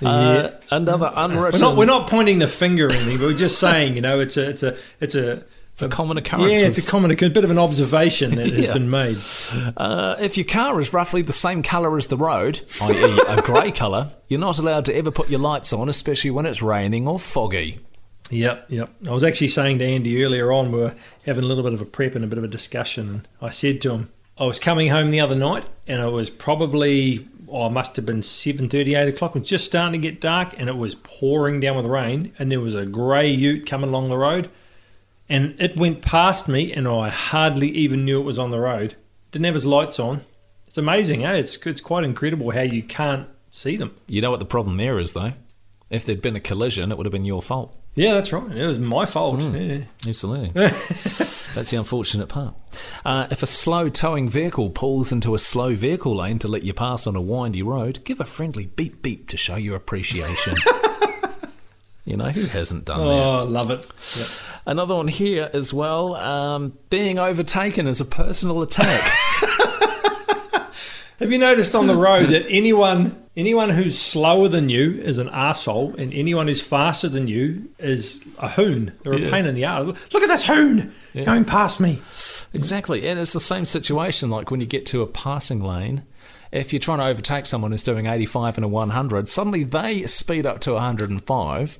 Uh, another unwritten We're not, we're not pointing the finger or anything, but we're just saying, you know, it's a, it's a, it's a, it's a common occurrence. yeah, it's a common, a bit of an observation that has been made. Uh, if your car is roughly the same colour as the road, i.e., a grey colour, you're not allowed to ever put your lights on, especially when it's raining or foggy. Yep, yep. I was actually saying to Andy earlier on, we were having a little bit of a prep and a bit of a discussion. I said to him, I was coming home the other night, and it was probably, oh, must have been 7.30, 8 o'clock. It was just starting to get dark, and it was pouring down with rain, and there was a grey ute coming along the road, and it went past me, and I hardly even knew it was on the road. Didn't have his lights on. It's amazing, eh? It's, it's quite incredible how you can't see them. You know what the problem there is, though? If there'd been a collision, it would have been your fault. Yeah, that's right. It was my fault. Yeah. Absolutely. That's the unfortunate part. Uh, if a slow towing vehicle pulls into a slow vehicle lane to let you pass on a windy road, give a friendly beep beep to show your appreciation. you know, who hasn't done that? Oh, love it. Yep. Another one here as well. Um, being overtaken is a personal attack. Have you noticed on the road that anyone anyone who's slower than you is an asshole, and anyone who's faster than you is a hoon? They're a Yeah. pain in the ass. Look at this hoon going past me. Exactly. And it's the same situation like when you get to a passing lane. If you're trying to overtake someone who's doing 85 and a 100, suddenly they speed up to 105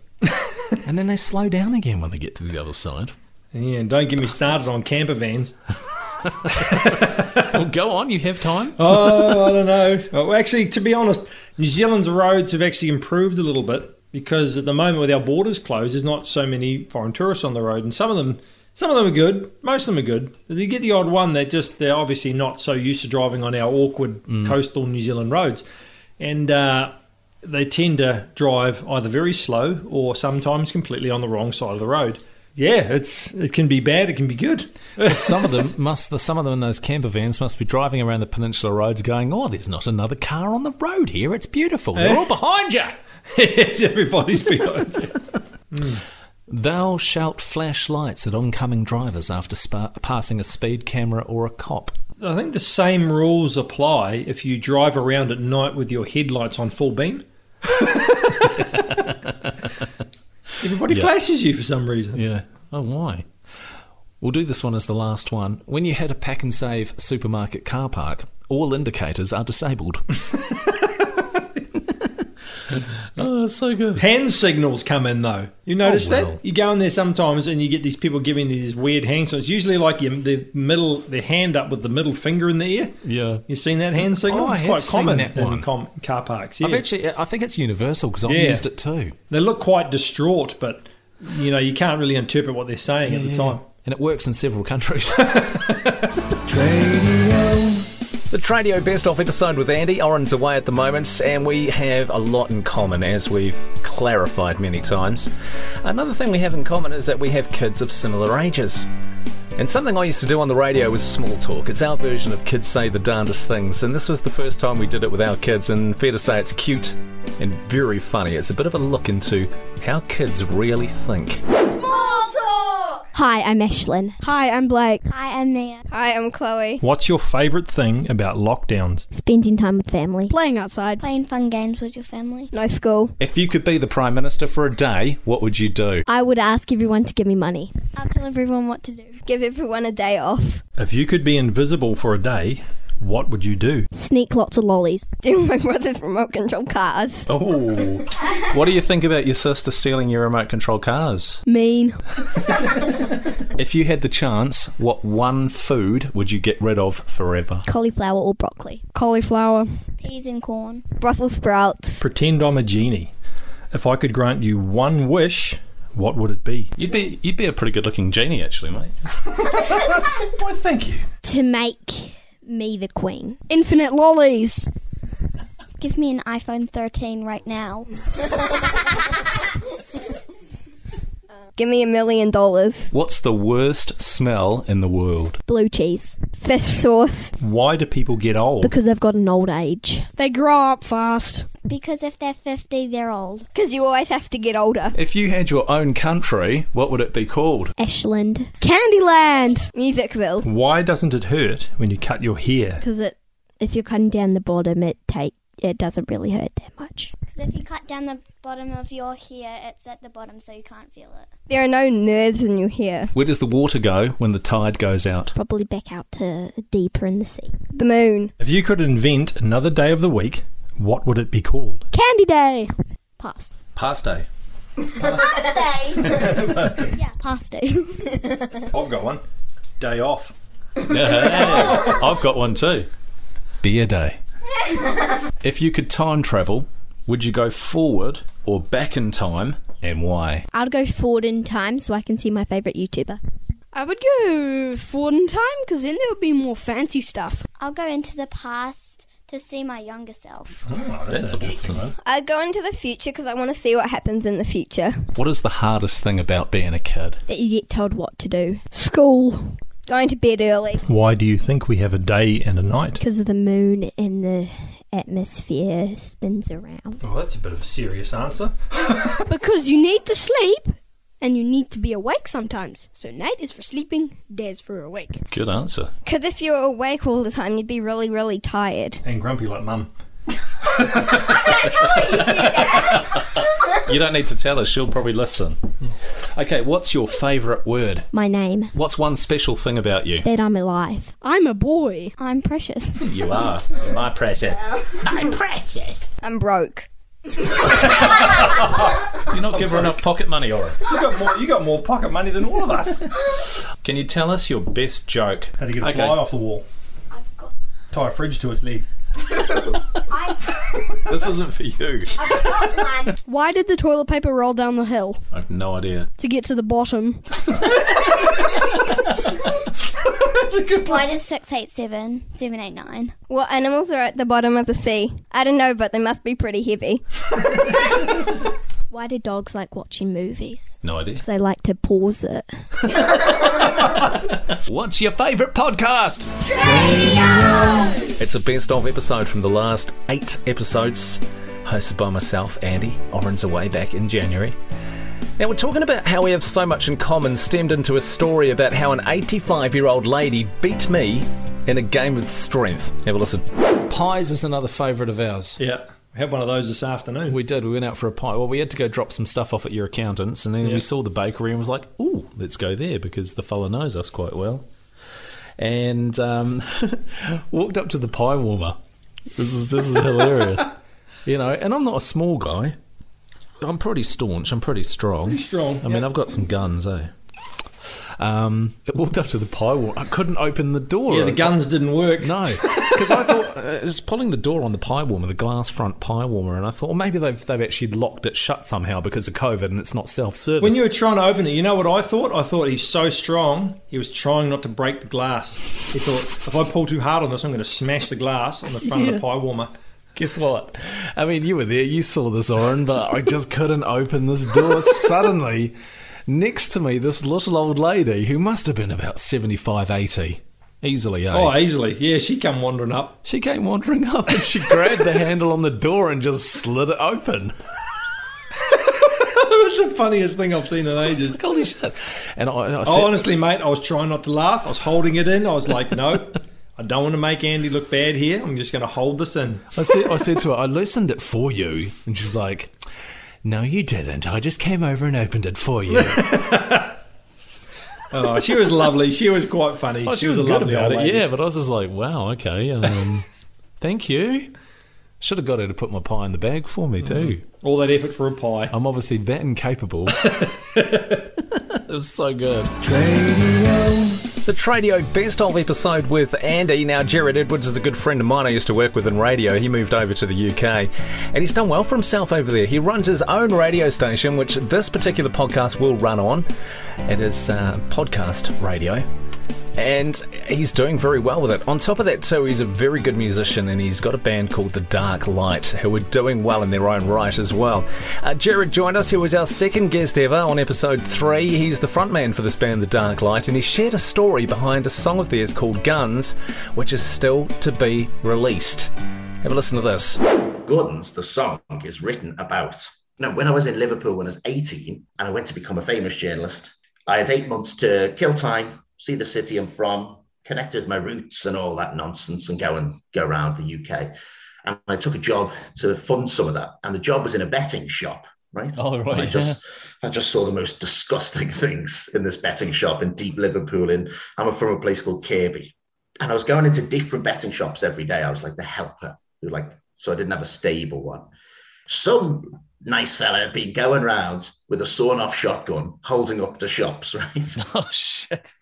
and then they slow down again when they get to the other side. Yeah, and don't get me started on camper vans. Well, go on, you have time. Oh, I don't know. Well, actually, to be honest, New Zealand's roads have actually improved a little bit because at the moment with our borders closed, there's not so many foreign tourists on the road, and some of them, some of them are good. Most of them are good. You get the odd one that just they're obviously not so used to driving on our awkward coastal New Zealand roads, and uh, they tend to drive either very slow or sometimes completely on the wrong side of the road. Yeah, it's it can be bad, it can be good. some of them must, the, some of them in those camper vans must be driving around the peninsula roads going, oh, there's not another car on the road here. It's beautiful. They're all behind you. Everybody's behind you. Thou shalt flash lights at oncoming drivers after spa- passing a speed camera or a cop. I think the same rules apply if you drive around at night with your headlights on full beam. Everybody Yeah. flashes you for some reason. Yeah. Oh, why? We'll do this one as the last one. When you hit a PAK'nSAVE supermarket car park, all indicators are disabled. oh, it's so good. Hand signals come in though. You notice Oh, well. that? You go in there sometimes and you get these people giving these weird hand signals. Usually like your, the middle, their hand up with the middle finger in the air. Yeah. You've seen that hand signal? Oh, I it's have quite seen common that in one. com- car parks. Yeah. I've actually, I think it's universal because I've Yeah. used it too. They look quite distraught, but you know you can't really interpret what they're saying at the time. And it works in several countries. The Tradio Best Off episode with Andy. Orrin's away at the moment, and we have a lot in common, as we've clarified many times. Another thing we have in common is that we have kids of similar ages. And something I used to do on the radio was small talk. It's our version of kids say the darndest things, and this was the first time we did it with our kids, and fair to say it's cute and very funny. It's a bit of a look into how kids really think. Hi, I'm Ashlyn. Hi, I'm Blake. Hi, I'm Mia. Hi, I'm Chloe. What's your favourite thing about lockdowns? Spending time with family. Playing outside. Playing fun games with your family. No school. If you could be the Prime Minister for a day, what would you do? I would ask everyone to give me money. I'll tell everyone what to do. Give everyone a day off. If you could be invisible for a day, what would you do? Sneak lots of lollies. Steal my brother's remote control cars. Oh. what do you think about your sister stealing your remote control cars? Mean. If you had the chance, what one food would you get rid of forever? Cauliflower or broccoli. Cauliflower. Peas and corn. Brussels sprouts. Pretend I'm a genie. If I could grant you one wish, what would it be? You'd be you'd be a pretty good looking genie actually, mate. Why, thank you. To make me the queen. Infinite lollies. Give me an iPhone 13 right now. Give me a million dollars. What's the worst smell in the world? Blue cheese. Fish sauce. Why do people get old? Because they've got an old age. They grow up fast. Because if they're 50, they're old. Because you always have to get older. If you had your own country, what would it be called? Ashland. Candyland. Musicville. Why doesn't it hurt when you cut your hair? Because it, if you're cutting down the bottom, it take it doesn't really hurt that much. Because if you cut down the bottom of your hair, it's at the bottom, so you can't feel it. There are no nerves in your hair. Where does the water go when the tide goes out? Probably back out to deeper in the sea. The moon. If you could invent another day of the week, what would it be called? Candy day. Pass. Past day. Past day. yeah, past day. I've got one. Day off. Yeah, I've got one too. Beer day. if you could time travel, would you go forward or back in time and why? I'd go forward in time so I can see my favourite YouTuber. I would go forward in time because then there would be more fancy stuff. I'll go into the past to see my younger self. That's awesome. I'd go into the future because I want to see what happens in the future. What is the hardest thing about being a kid? That you get told what to do. School. Going to bed early. Why do you think we have a day and a night? Because of the moon and the atmosphere spins around. Oh, that's a bit of a serious answer. Because you need to sleep and you need to be awake sometimes. So night is for sleeping, day is for awake. Good answer. Because if you were awake all the time, you'd be really, really tired. And grumpy like mum. You don't need to tell her. She'll probably listen. Okay, what's your favourite word? My name. What's one special thing about you? That I'm alive. I'm a boy. I'm precious. You are. You're my precious. I'm precious. I'm broke. Do you not give her enough pocket money, Aura? You got more. You got more pocket money than all of us. Can you tell us your best joke? How to get a Okay. fly off the wall? Tie a fridge to its leg. This isn't for you. Why did the toilet paper roll down the hill? I have no idea. To get to the bottom. Why does 687 789? What animals are at the bottom of the sea? I don't know, but they must be pretty heavy. Why do dogs like watching movies? No idea. Because they like to pause it. What's your favourite podcast? It's a best of episode from the last eight episodes, hosted by myself, Andy. Orrin's away back in January. Now, we're talking about how we have so much in common, stemmed into a story about how an 85 year old lady beat me in a game of strength. Have a listen. Pies is another favourite of ours. Yeah. Had one of those this afternoon. We did. We went out for a pie. Well, we had to go drop some stuff off at your accountant's, and then Yeah. we saw the bakery and was like, "Ooh, let's go there," because the fella knows us quite well. And um, walked up to the pie warmer. This is this is hilarious, you know. And I'm not a small guy. I'm pretty staunch. I'm pretty strong. Pretty strong, I mean. I've got some guns, eh? Um, it walked up to the pie warmer. I couldn't open the door. Yeah, the guns didn't work. No, because I thought uh, it was pulling the door on the pie warmer, the glass front pie warmer, and I thought, well, maybe they've they've actually locked it shut somehow because of COVID and it's not self service. When you were trying to open it, you know what I thought? I thought he's so strong, he was trying not to break the glass. He thought, if I pull too hard on this, I'm going to smash the glass on the front of the pie warmer. Guess what? I mean, you were there, you saw this, Orrin, but I just couldn't open this door. Suddenly, next to me, this little old lady who must have been about 75, 80. Easily, eh? Oh, easily. Yeah, she came wandering up. She came wandering up and she grabbed the handle on the door and just slid it open. it was the funniest thing I've seen in ages. Like, Holy shit. And I, I said, Oh, honestly, mate, I was trying not to laugh. I was holding it in. I was like, no, I don't want to make Andy look bad here. I'm just going to hold this in. I said, I said to her, I loosened it for you. And she's like, No, you didn't. I just came over and opened it for you. Oh, she was lovely. She was quite funny. Oh, she, was, a good lovely about it, lady. yeah. But I was just like, wow, okay. Um, thank you. Should have got her to put my pie in the bag for me too. All that effort for a pie. I'm obviously that incapable. it was so good. The Tradio Best of episode with Andy. Now, Jared Edwards is a good friend of mine I used to work with in radio. He moved over to the UK and he's done well for himself over there. He runs his own radio station, which this particular podcast will run on. It is uh, podcast radio. And he's doing very well with it. On top of that, too, he's a very good musician and he's got a band called The Dark Light who are doing well in their own right as well. Uh, Jared joined us, who was our second guest ever on episode three. He's the frontman for this band, The Dark Light, and he shared a story behind a song of theirs called Guns, which is still to be released. Have a listen to this. Guns, the song, is written about. Now, when I was in Liverpool when I was 18 and I went to become a famous journalist, I had eight months to kill time, see the city I'm from, connect with my roots and all that nonsense, and go and go around the UK. And I took a job to fund some of that. And the job was in a betting shop, right? Oh, right, And I just I just saw the most disgusting things in this betting shop in deep Liverpool. In I'm from a place called Kirkby. And I was going into different betting shops every day. I was like the helper who like so I didn't have a stable one. Some nice fella had been going around with a sawn off shotgun holding up the shops, right? Oh, shit.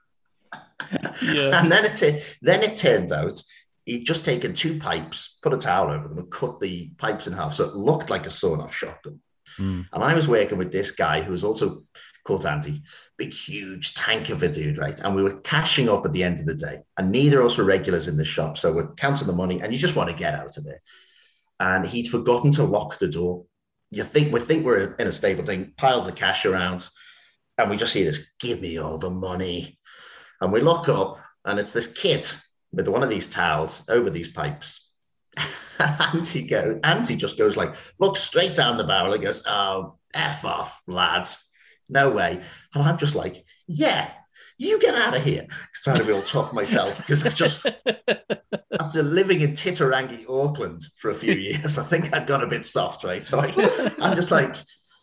Yeah. And then it then it turned out he'd just taken two pipes, put a towel over them, and cut the pipes in half, so it looked like a sawn off shotgun. Hmm. And I was working with this guy who was also called Andy, big, huge tank of a dude, right? And we were cashing up at the end of the day, and neither of us were regulars in the shop, so we're counting the money, and you just want to get out of there. And he'd forgotten to lock the door. You think we think we're in a stable thing, piles of cash around, and we just see this, give me all the money. And we look up, and it's this kid with one of these towels over these pipes. and he go, and he just goes like, looks straight down the barrel and goes, "Oh, f off, lads, no way." And I'm just like, "Yeah, you get out of here." Trying to be all tough myself because I just after living in Titirangi, Auckland for a few years, I think I'd got a bit soft, right? So I, I'm just like,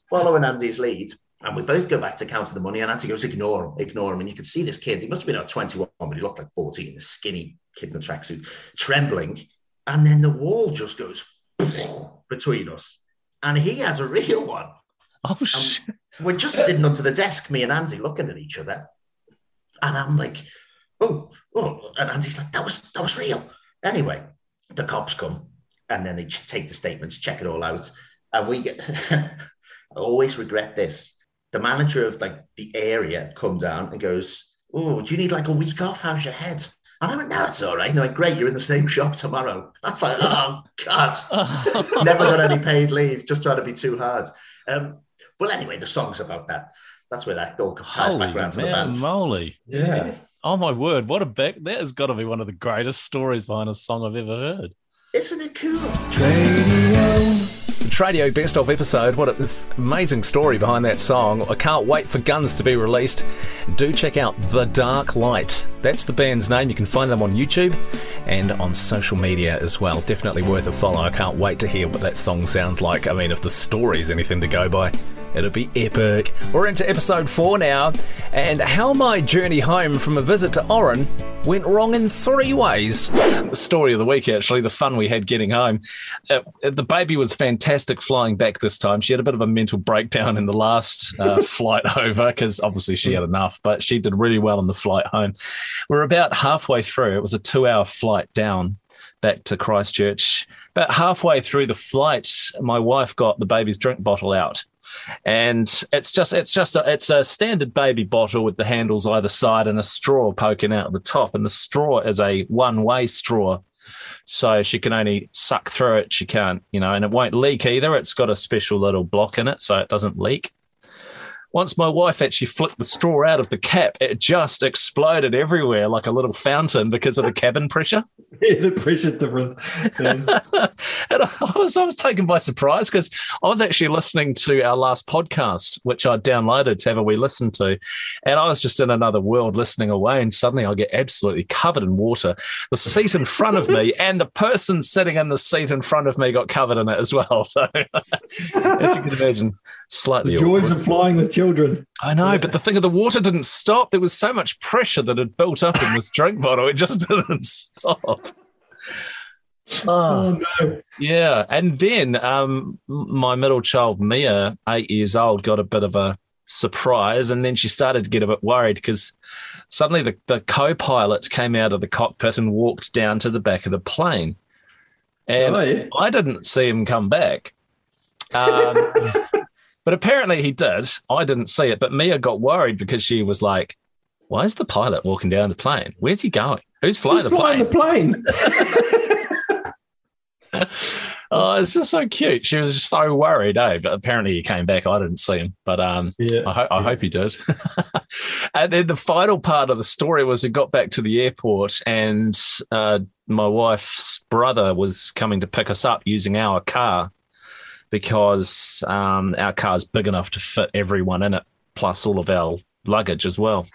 following Andy's lead. And we both go back to counting the money, and Andy goes, ignore him, ignore him. And you could see this kid, he must have been about 21, but he looked like 14, this skinny kid in a tracksuit, trembling. And then the wall just goes between us. And he has a real one. Oh, shit. We're just sitting under the desk, me and Andy, looking at each other. And I'm like, oh, oh. And Andy's like, that was that was real. Anyway, the cops come and then they take the statements, check it all out. And we get I always regret this. The manager of like the area come down and goes, Oh, do you need like a week off? How's your head? And I went, No, it's all right. And they're like, Great, you're in the same shop tomorrow. I was like, Oh God. Never got any paid leave, just trying to be too hard. Um, well, anyway, the song's about that. That's where that all ties Holy back around to the band. moly. Yeah. Oh my word, what a back that has got to be one of the greatest stories behind a song I've ever heard. Isn't it cool? Tradio best of episode. What an amazing story behind that song. I can't wait for Guns to be released. Do check out The Dark Light. That's the band's name. You can find them on YouTube and on social media as well. Definitely worth a follow. I can't wait to hear what that song sounds like. I mean, if the story's anything to go by, it'll be epic. We're into episode four now, and how my journey home from a visit to Orrin went wrong in three ways. The story of the week, actually, the fun we had getting home. Uh, the baby was fantastic flying back this time. She had a bit of a mental breakdown in the last uh, flight over because obviously she had enough, but she did really well on the flight home. We're about halfway through. It was a two hour flight down back to Christchurch. About halfway through the flight, my wife got the baby's drink bottle out and it's just it's just a, it's a standard baby bottle with the handles either side and a straw poking out the top. And the straw is a one way straw. So she can only suck through it. She can't you know and it won't leak either. It's got a special little block in it so it doesn't leak once my wife actually flicked the straw out of the cap, it just exploded everywhere like a little fountain because of the cabin pressure. Yeah, the pressure's different. Um, and I was, I was taken by surprise because I was actually listening to our last podcast, which I downloaded to have a wee listen to. And I was just in another world listening away. And suddenly I get absolutely covered in water. The seat in front of me and the person sitting in the seat in front of me got covered in it as well. So, as you can imagine, slightly the joys awkward. of flying with children. I know, but the thing of the water didn't stop. There was so much pressure that had built up in this drink bottle. It just didn't stop. Oh, no. Yeah. And then um, my middle child, Mia, eight years old, got a bit of a surprise. And then she started to get a bit worried because suddenly the, the co pilot came out of the cockpit and walked down to the back of the plane. And Oh, yeah. I didn't see him come back. Um, but apparently he did. I didn't see it. But Mia got worried because she was like, why is the pilot walking down the plane? Where's he going? Who's flying Who's the flying plane? the plane? Oh, it's just so cute. She was just so worried, eh? But apparently he came back. I didn't see him, but um, Yeah. I, ho- I hope he did. and then the final part of the story was we got back to the airport, and uh, my wife's brother was coming to pick us up using our car because um, our is big enough to fit everyone in it, plus all of our luggage as well.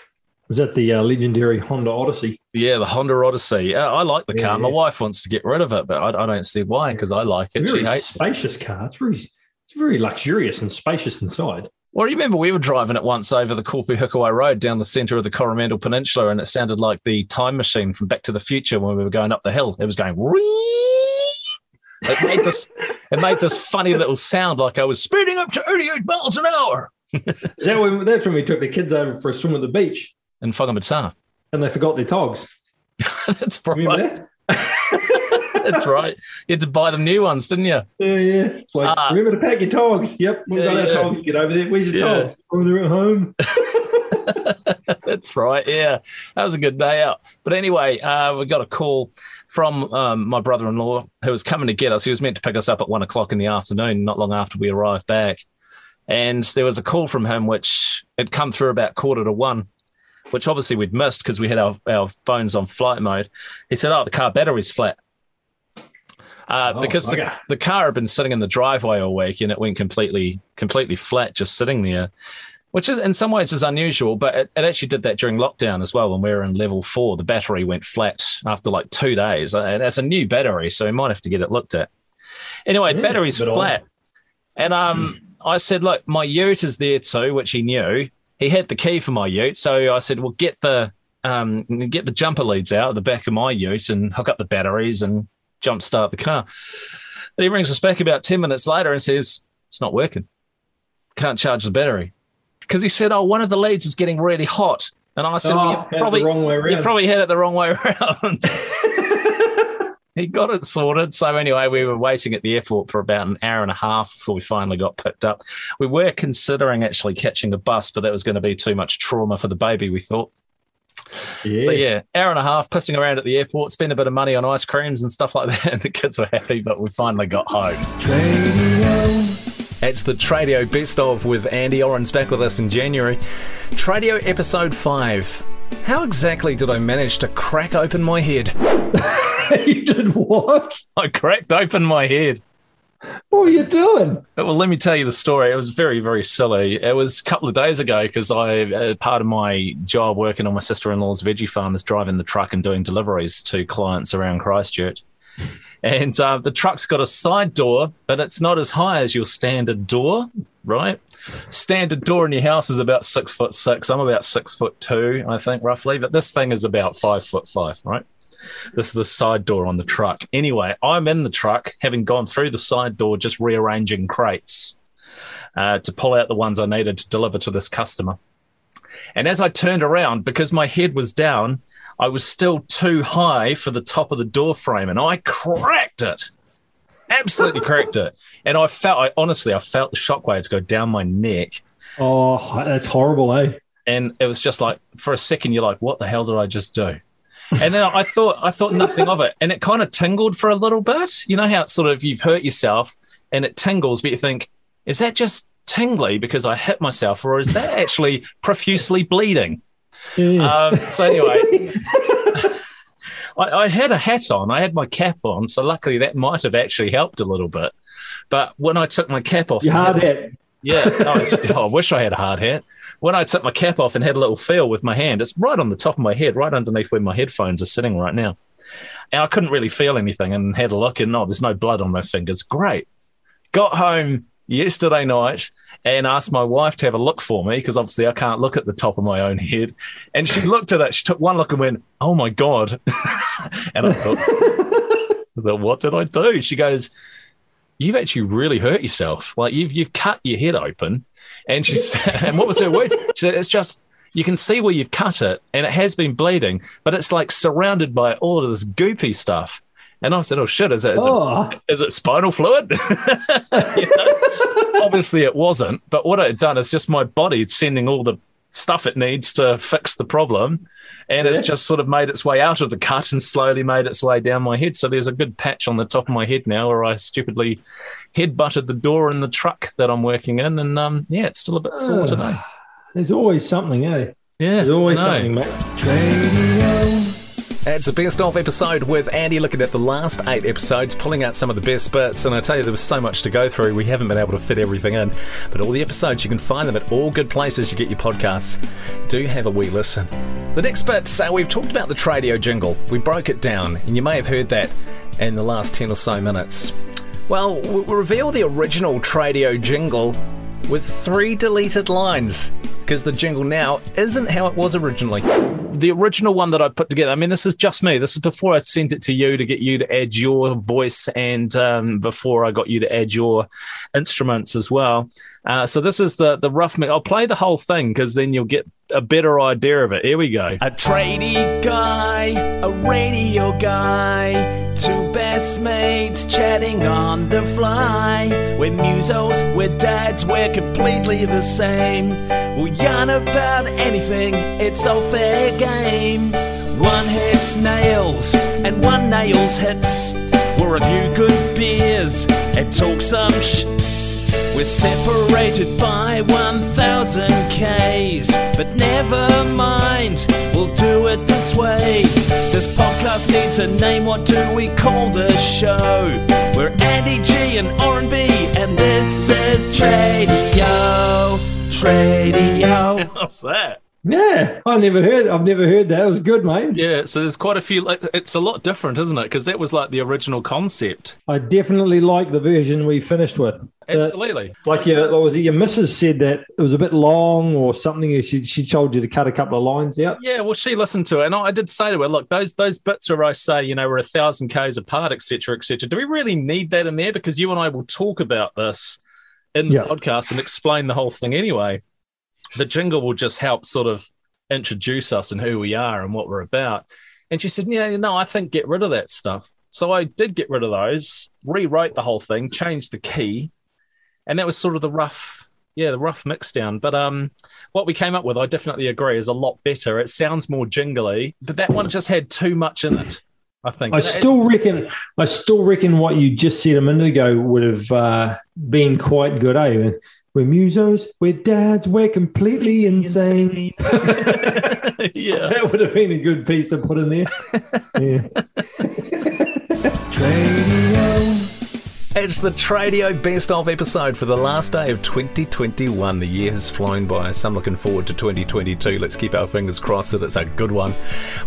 Was that the uh, legendary Honda Odyssey? Yeah, the Honda Odyssey. Uh, I like the Yeah, car. My yeah. wife wants to get rid of it, but I, I don't see why because I like it. It's a She very hates it. spacious car. It's very, it's very luxurious and spacious inside. Well, you remember we were driving it once over the Kopu-Hikuai Road down the centre of the Coromandel Peninsula, and it sounded like the time machine from Back to the Future when we were going up the hill. It was going. It made this. It made this funny little sound like I was speeding up to 88 miles an hour that when, that's when we took the kids over for a swim at the beach in Whangamata. and they forgot their togs. That's right. that? That's right. You had to buy them new ones, didn't you? Yeah, yeah. It's like, Ah. remember to pack your togs. Yep, we've Yeah, got our yeah. togs. Get over there. Where's your Yeah. togs? Oh, they're at home. That's right. Yeah, that was a good day out. But anyway, uh, we got a call from um, my brother-in-law who was coming to get us. He was meant to pick us up at one o'clock in the afternoon, not long after we arrived back. And there was a call from him, which had come through about quarter to one, which obviously we'd missed because we had our, our phones on flight mode. He said, "Oh, the car battery's flat." Uh, Oh, because the, the car had been sitting in the driveway all week and it went completely completely flat just sitting there which is in some ways is unusual, but it, it actually did that during lockdown as well. When we were in level four, the battery went flat after like two days, and it's a new battery, so we might have to get it looked at. Anyway, Yeah, battery's flat, and um, I said, look, my ute is there too, which he knew. He had the key for my ute, so I said, well, get the um, get the jumper leads out of the back of my ute and hook up the batteries and jump start the car. And he rings us back about ten minutes later and says, it's not working. Can't charge the battery because he said, oh, one of the leads was getting really hot. And I said, Oh, well, ah, you it the probably, wrong way you probably had it the wrong way around. he got it sorted. So anyway, we were waiting at the airport for about an hour and a half before we finally got picked up. We were considering actually catching a bus, but that was going to be too much trauma for the baby. We thought. Yeah. But yeah, hour and a half pissing around at the airport, spend a bit of money on ice creams and stuff like that. And the kids were happy, but we finally got home. It's the Tradio Best of with Andy Orrin's back with us in January. Tradio episode 5. How exactly did I manage to crack open my head? you did what? I cracked open my head. What were you doing? Well, let me tell you the story. It was very, very silly. It was a couple of days ago because I, uh, part of my job working on my sister in law's veggie farm is driving the truck and doing deliveries to clients around Christchurch. And uh, the truck's got a side door, but it's not as high as your standard door, right? Standard door in your house is about six foot six. I'm about six foot two, I think, roughly. But this thing is about five foot five, right? This is the side door on the truck. Anyway, I'm in the truck, having gone through the side door, just rearranging crates uh, to pull out the ones I needed to deliver to this customer. And as I turned around, because my head was down, I was still too high for the top of the door frame, and I cracked it. Absolutely cracked it. And I felt, I honestly, I felt the shockwaves go down my neck. Oh, that's horrible, eh? And it was just like, for a second, you're like, what the hell did I just do? And then I thought, I thought nothing of it. And it kind of tingled for a little bit. You know how it's sort of, you've hurt yourself and it tingles, but you think, is that just tingly because I hit myself, or is that actually profusely bleeding? Um, so anyway, I, I had a hat on. I had my cap on, so luckily that might have actually helped a little bit. But when I took my cap off, hard hat. yeah, oh, I wish I had a hard hat. When I took my cap off and had a little feel with my hand, it's right on the top of my head, right underneath where my headphones are sitting right now. And I couldn't really feel anything and had a look, and oh, there's no blood on my fingers. Great. Got home yesterday night and asked my wife to have a look for me because obviously I can't look at the top of my own head. And she looked at it, she took one look and went, Oh my God. and I thought, "Then what did I do? She goes, You've actually really hurt yourself. Like you've you've cut your head open. And she said, and what was her word? She said, It's just you can see where you've cut it and it has been bleeding, but it's like surrounded by all of this goopy stuff. And I said, Oh shit, is it is, Oh. it, is it spinal fluid? Know? Obviously it wasn't, but what it had done is just my body sending all the stuff it needs to fix the problem. And it's just sort of made its way out of the cut and slowly made its way down my head. So there's a good patch on the top of my head now where I stupidly head butted the door in the truck that I'm working in. And um, yeah, it's still a bit sore Ah. today. There's always something, eh? Yeah. There's always I something, mate. It's a best of episode with Andy looking at the last eight episodes, pulling out some of the best bits. And I tell you, there was so much to go through. We haven't been able to fit everything in. But all the episodes, you can find them at all good places you get your podcasts. Do have a wee listen. The next bit, so uh, we've talked about the Tradio jingle. We broke it down, and you may have heard that in the last 10 or so minutes. Well, we we reveal the original Tradio jingle with three deleted lines. Because the jingle now isn't how it was originally. the original one that I put together. I mean, this is just me. This is before I sent it to you to get you to add your voice, and um, before I got you to add your instruments as well. Uh, so this is the the rough. mi- I'll play the whole thing because then you'll get a better idea of it. Here we go. A tradie guy, a radio guy, two best mates chatting on the fly. We're musos, we're dads, we're completely the same. We'll yarn about anything, it's all fair game. One hits nails, and one nails hits. We'll review good beers and talk some sh. We're separated by 1,000 Ks, but never mind, we'll do it this way. This podcast needs a name, what do we call the show? We're Andy G and Orrin B, and this is Tradio. Tradio. What's that? Yeah, I never heard. I've never heard that. It was good, mate. Yeah, so there's quite a few. Like, it's a lot different, isn't it? Because that was like the original concept. I definitely like the version we finished with. Absolutely. Like your, what was it? Your missus said that it was a bit long or something. She she told you to cut a couple of lines out. Yeah, well, she listened to it, and I did say to her, "Look, those those bits where I say, you know, we're a thousand k's apart, etc., etc. Do we really need that in there? Because you and I will talk about this in the Yeah. podcast and explain the whole thing anyway. The jingle will just help sort of introduce us and who we are and what we're about." And she said, "Yeah, no, I think get rid of that stuff." So I did get rid of those, rewrote the whole thing, changed the key, and that was sort of the rough yeah the rough mix down but um what we came up with i definitely agree is a lot better it sounds more jingly but that one just had too much in it i think I still reckon. I still reckon what you just said a minute ago would have uh, been quite good. Eh? We're musos. We're dads. We're completely insane. yeah, that would have been a good piece to put in there. yeah. It's the Tradio Best of episode for the last day of 2021. The year has flown by, so I'm looking forward to 2022. Let's keep our fingers crossed that it's a good one.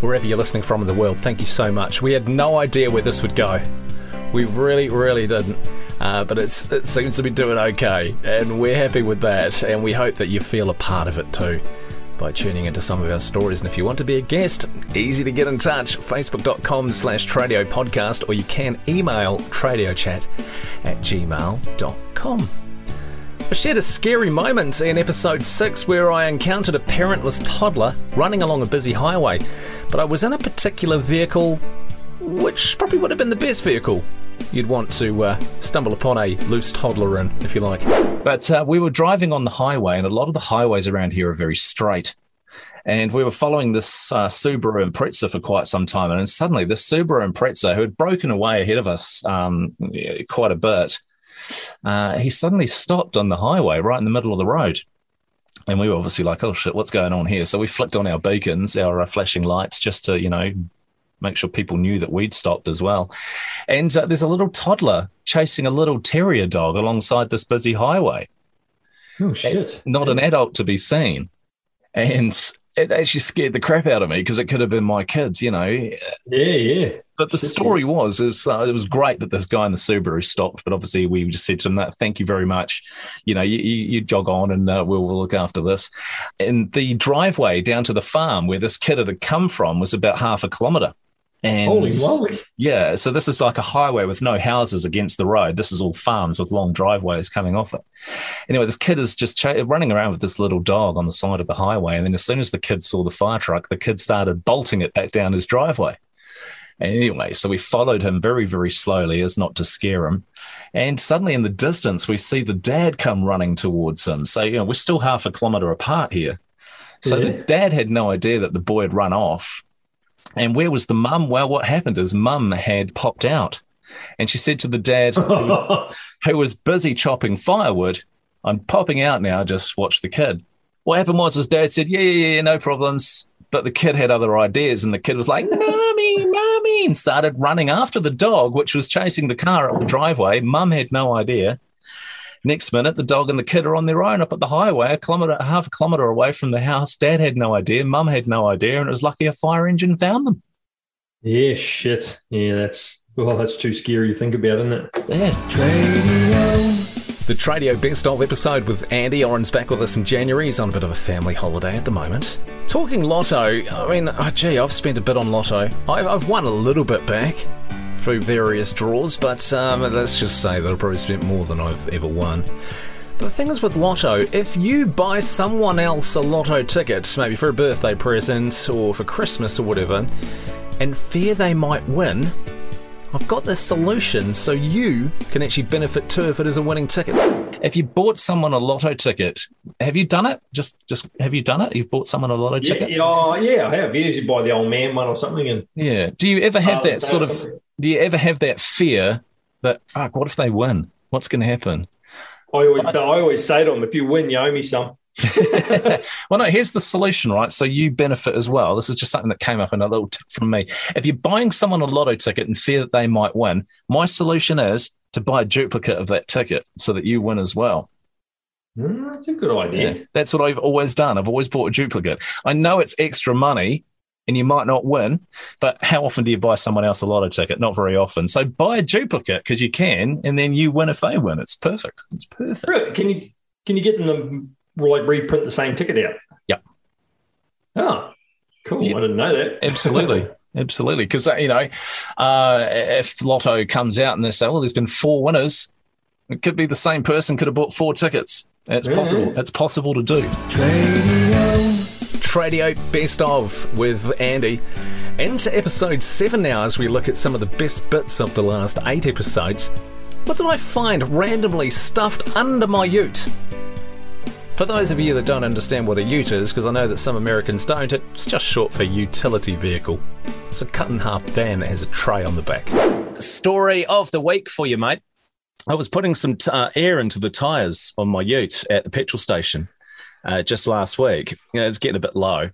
Wherever you're listening from in the world, thank you so much. We had no idea where this would go. We really, really didn't. Uh, but it seems to be doing okay, and we're happy with that, and we hope that you feel a part of it too by tuning into some of our stories. And if you want to be a guest, easy to get in touch, facebook.com slash Tradio podcast, or you can email tradiochat at gmail.com. I shared a scary moment in episode 6 where I encountered a parentless toddler running along a busy highway, but I was in a particular vehicle which probably would have been the best vehicle you'd want to uh, stumble upon a loose toddler in, if you like. But uh, we were driving on the highway, and a lot of the highways around here are very straight. And we were following this uh, Subaru Impreza for quite some time, and suddenly this Subaru Impreza, who had broken away ahead of us um, quite a bit, uh, he suddenly stopped on the highway right in the middle of the road. And we were obviously like, "Oh shit, what's going on here?" So we flicked on our beacons, our uh, flashing lights, just to you know make sure people knew that we'd stopped as well. And uh, there's a little toddler chasing a little terrier dog alongside this busy highway. Oh shit! Not an adult to be seen, and it actually scared the crap out of me because it could have been my kids, you know. Yeah, yeah. But the story was is uh, it was great that this guy in the Subaru stopped, but obviously we just said to him that thank you very much. You know, you, you, you jog on and uh, we'll, we'll look after this. And the driveway down to the farm where this kid had come from was about half a kilometre. And Holy moly! yeah, so this is like a highway with no houses against the road. This is all farms with long driveways coming off it. Anyway, this kid is just ch- running around with this little dog on the side of the highway. And then as soon as the kid saw the fire truck, the kid started bolting it back down his driveway. Anyway, so we followed him very, very slowly as not to scare him. And suddenly in the distance, we see the dad come running towards him. So, you know, we're still half a kilometre apart here. So Yeah. the dad had no idea that the boy had run off. And where was the mum? Well, what happened is mum had popped out. And she said to the dad, who was, who was busy chopping firewood, I'm popping out now, just watch the kid. What happened was his dad said, Yeah, yeah, yeah, no problems. But the kid had other ideas, and the kid was like, Mommy, Mommy, and started running after the dog, which was chasing the car up the driveway. Mum had no idea. Next minute, the dog and the kid are on their own up at the highway, a kilometre, half a kilometre away from the house. Dad had no idea. Mum had no idea, and it was lucky a fire engine found them. Yeah, shit. Yeah, that's well, that's too scary to think about, isn't it? Yeah. The Tradio Best of episode with Andy Orrin's back with us in January. He's on a bit of a family holiday at the moment. Talking lotto, I mean, oh, gee, I've spent a bit on lotto. I've, I've won a little bit back through various draws, but um, let's just say that I've probably spent more than I've ever won. But the thing is with lotto, if you buy someone else a lotto ticket, maybe for a birthday present or for Christmas or whatever, and fear they might win, I've got this solution so you can actually benefit too if it is a winning ticket. If you bought someone a lotto ticket, have you done it? Just, just have you done it? You've bought someone a lotto Yeah, ticket. yeah, oh, yeah, I have. Usually buy the old man one or something, and Yeah. Do you ever have Oh, that sort of? Do you ever have that fear that fuck? What if they win? What's going to happen? I always, I always say to them, if you win, you owe me some. well, no. Here's the solution, right? So you benefit as well. This is just something that came up in a little tip from me. If you're buying someone a lotto ticket and fear that they might win, my solution is to buy a duplicate of that ticket so that you win as well. Mm, that's a good idea. Yeah, that's what I've always done. I've always bought a duplicate. I know it's extra money, and you might not win. But how often do you buy someone else a lotto ticket? Not very often. So buy a duplicate because you can, and then you win if they win. It's perfect. It's perfect. Really? Can you can you get them to like reprint the same ticket out? Yep. Oh, cool. I didn't know that. Absolutely. Absolutely. Because, you know, uh, if Lotto comes out and they say, well, there's been four winners, it could be the same person could have bought four tickets. It's Yeah, possible. It's possible to do. Tradio Best of with Andy. Into episode seven now as we look at some of the best bits of the last eight episodes. What did I find randomly stuffed under my ute? For those of you that don't understand what a ute is, because I know that some Americans don't, it's just short for utility vehicle. It's a cut in half van that has a tray on the back. Story of the week for you, mate. I was putting some t- uh, air into the tyres on my ute at the petrol station uh, just last week. You know, it's getting a bit low.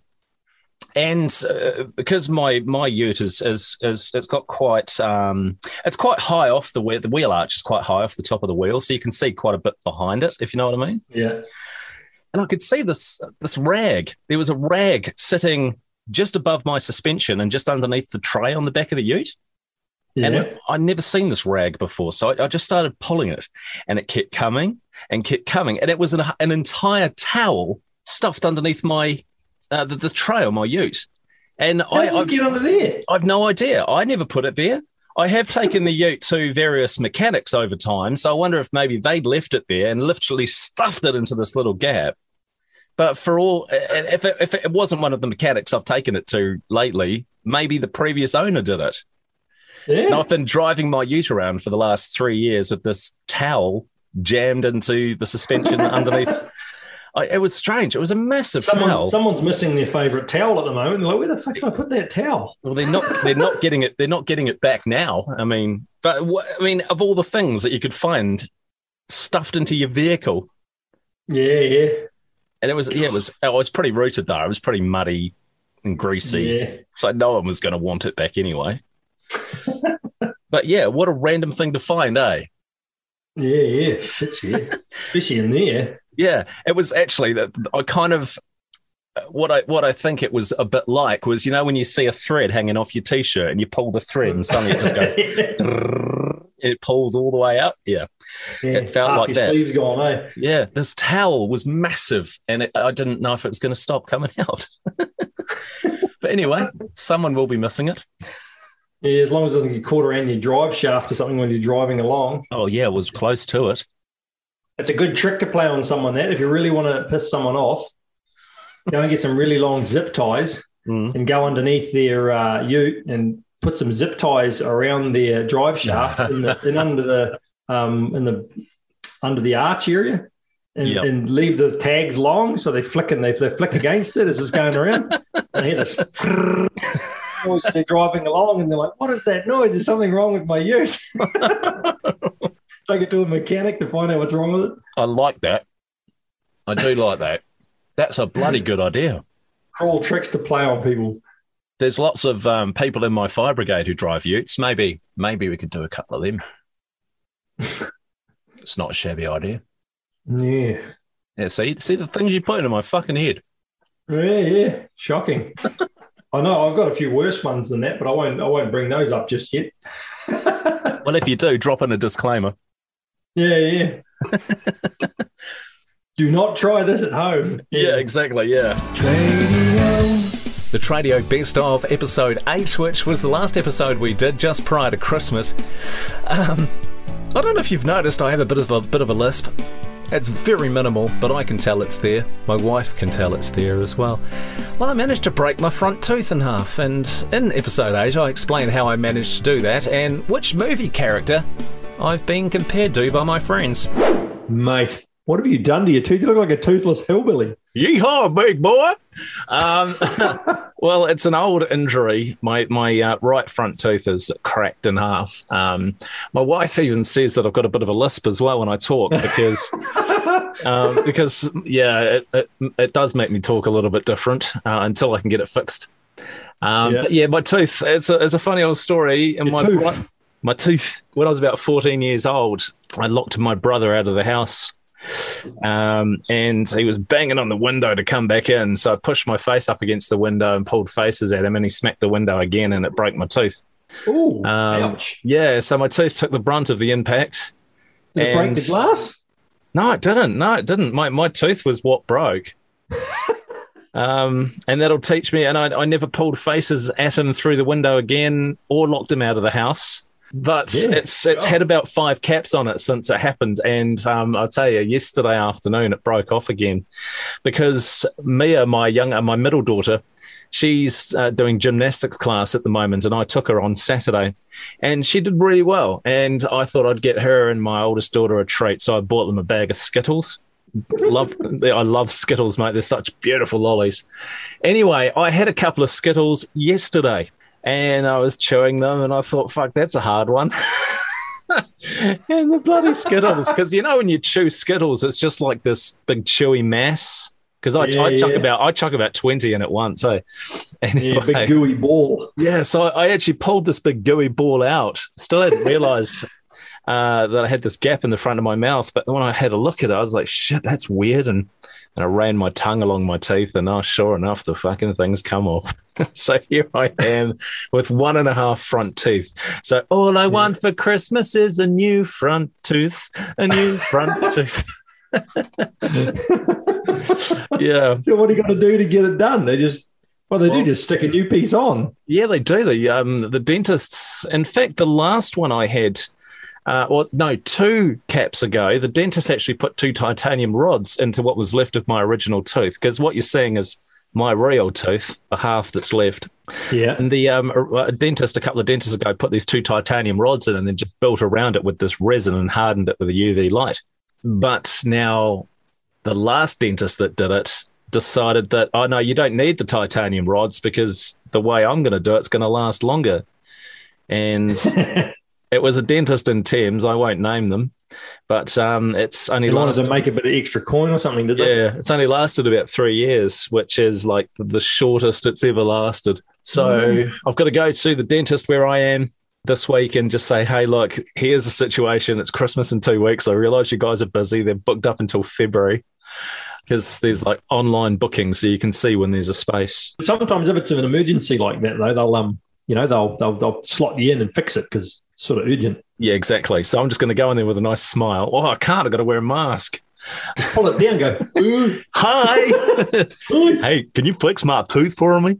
And uh, because my my ute is, is is it's got quite um, it's quite high off the wheel. The wheel arch is quite high off the top of the wheel, so you can see quite a bit behind it, if you know what I mean Yeah. and I could see this this rag. There was a rag sitting just above my suspension and just underneath the tray on the back of the ute. Yeah. And I'd never seen this rag before, so I, I just started pulling it, and it kept coming and kept coming, and it was an, an entire towel stuffed underneath my uh, the, the tray on my ute. And How I I've, get under there? I've no idea. I never put it there. I have taken the ute to various mechanics over time, so I wonder if maybe they'd left it there and literally stuffed it into this little gap. But for all, if it, if it wasn't one of the mechanics I've taken it to lately, maybe the previous owner did it. Yeah. And I've been driving my ute around for the last three years with this towel jammed into the suspension underneath. I, it was strange. It was a massive Someone, towel. someone's missing their favourite towel at the moment. They're like, where the fuck did I put that towel? Well, they're not. They're not getting it. They're not getting it back now. I mean, but I mean, of all the things that you could find stuffed into your vehicle, Yeah, yeah. and it was yeah, it was. I was pretty rooted though. It was pretty muddy and greasy, Yeah. so no one was going to want it back anyway. But yeah, what a random thing to find, eh? Yeah, yeah. fishy, fishy in there. Yeah, it was actually that I kind of what I what I think it was a bit like was you know when you see a thread hanging off your t-shirt and you pull the thread and suddenly it just goes it pulls all the way out. Yeah, Yeah, it felt like that. sleeve's gone, eh? Yeah, this towel was massive, and it, I didn't know if it was going to stop coming out. but anyway, someone will be missing it. Yeah, as long as it doesn't get caught around your drive shaft or something when you're driving along. Oh yeah, it was close to it. It's a good trick to play on someone that if you really want to piss someone off, go and get some really long zip ties Mm. and go underneath their uh, ute and put some zip ties around their drive shaft in, the, in under the um, in the under the arch area. And, Yep. and leave the tags long so they flick and they, they flick against it as it's going around. And I hear this noise they're driving along and they're like, What is that noise? There's something wrong with my ute. Take it to a mechanic to find out what's wrong with it. I like that. I do like that. That's a bloody good idea. Cruel tricks to play on people. There's lots of um, people in my fire brigade who drive utes. Maybe, maybe we could do a couple of them. it's not a shabby idea. Yeah. Yeah, see, see the things you put into my fucking head. Yeah, yeah. Shocking. I know I've got a few worse ones than that, but I won't I won't bring those up just yet. Well, if you do, drop in a disclaimer. Yeah, yeah. Do not try this at home. Yeah, exactly. Yeah. The Tradio Best of episode 8, which was the last episode we did just prior to Christmas. Um, I don't know if you've noticed, I have a bit of a bit of a lisp. It's very minimal, but I can tell it's there. My wife can tell it's there as well. Well, I managed to break my front tooth in half, and in episode 8, I explain how I managed to do that and which movie character I've been compared to by my friends. Mate, what have you done to your tooth? You look like a toothless hillbilly. Yeehaw, big boy! Um, well, it's an old injury. My my uh, right front tooth is cracked in half. Um, my wife even says that I've got a bit of a lisp as well when I talk because um, because yeah, it, it it does make me talk a little bit different uh, until I can get it fixed. Um, Yeah. But yeah, my tooth. It's a, it's a funny old story. And Your my tooth. right- my tooth. When I was about fourteen years old, I locked my brother out of the house Um, and he was banging on the window to come back in. So I pushed my face up against the window and pulled faces at him, and he smacked the window again, and it broke my tooth. Ooh, Um, ouch. Yeah, so my tooth took the brunt of the impact. Did it break the glass? No, it didn't. No, it didn't. My my tooth was what broke. um, and that'll teach me. And I, I never pulled faces at him through the window again, or locked him out of the house. But Yeah. it's it's had about five caps on it since it happened. And um, I'll tell you, yesterday afternoon it broke off again because Mia, my younger, my middle daughter, she's uh, doing gymnastics class at the moment, and I took her on Saturday, and she did really well. And I thought I'd get her and my oldest daughter a treat, so I bought them a bag of Skittles. love, I love Skittles, mate. They're such beautiful lollies. Anyway, I had a couple of Skittles yesterday, and I was chewing them, and I thought, "Fuck, that's a hard one." and the bloody Skittles, because you know when you chew Skittles, it's just like this big chewy mass. Because I, Yeah, I chuck yeah. about I chuck about twenty in at once. So Yeah, anyway, big gooey ball. yeah, so I actually pulled this big gooey ball out. Still hadn't realized uh, that I had this gap in the front of my mouth. But when I had a look at it, I was like, shit, that's weird. And, and I ran my tongue along my teeth, and oh, sure enough, the fucking things come off. so here I am with one and a half front teeth. So all I want for Christmas is a new front tooth, a new front tooth. yeah. So what are you going to do to get it done? They just, well, they Well- do just stick a new piece on. Yeah, they do. The um the dentists. In fact, the last one I had, uh, well, no, two caps ago, the dentist actually put two titanium rods into what was left of my original tooth. Because what you're seeing is my real tooth, the half that's left. Yeah. And the um, a dentist, a couple of dentists ago, put these two titanium rods in and then just built around it with this resin and hardened it with a UV light. But now, the last dentist that did it decided that, oh no, you don't need the titanium rods because the way I'm going to do it's going to last longer. And it was a dentist in Thames. I won't name them, but um, it's only They wanted lasted. to make a bit of extra coin or something, did they? Yeah, it's only lasted about three years, which is like the shortest it's ever lasted. So Mm. I've got to go to the dentist where I am this week and just say, hey, look, here's the situation. It's Christmas in two weeks. I realize you guys are busy. They're booked up until February because there's like online booking, so you can see when there's a space. Sometimes if it's an emergency like that, though, they'll um, you know, they'll they'll, they'll slot you in and fix it because sort of urgent. Yeah, exactly. So I'm just going to go in there with a nice smile. Oh, I can't. I've got to wear a mask. Pull it down, go. Ooh. Hi. hey, can you flex my tooth for me?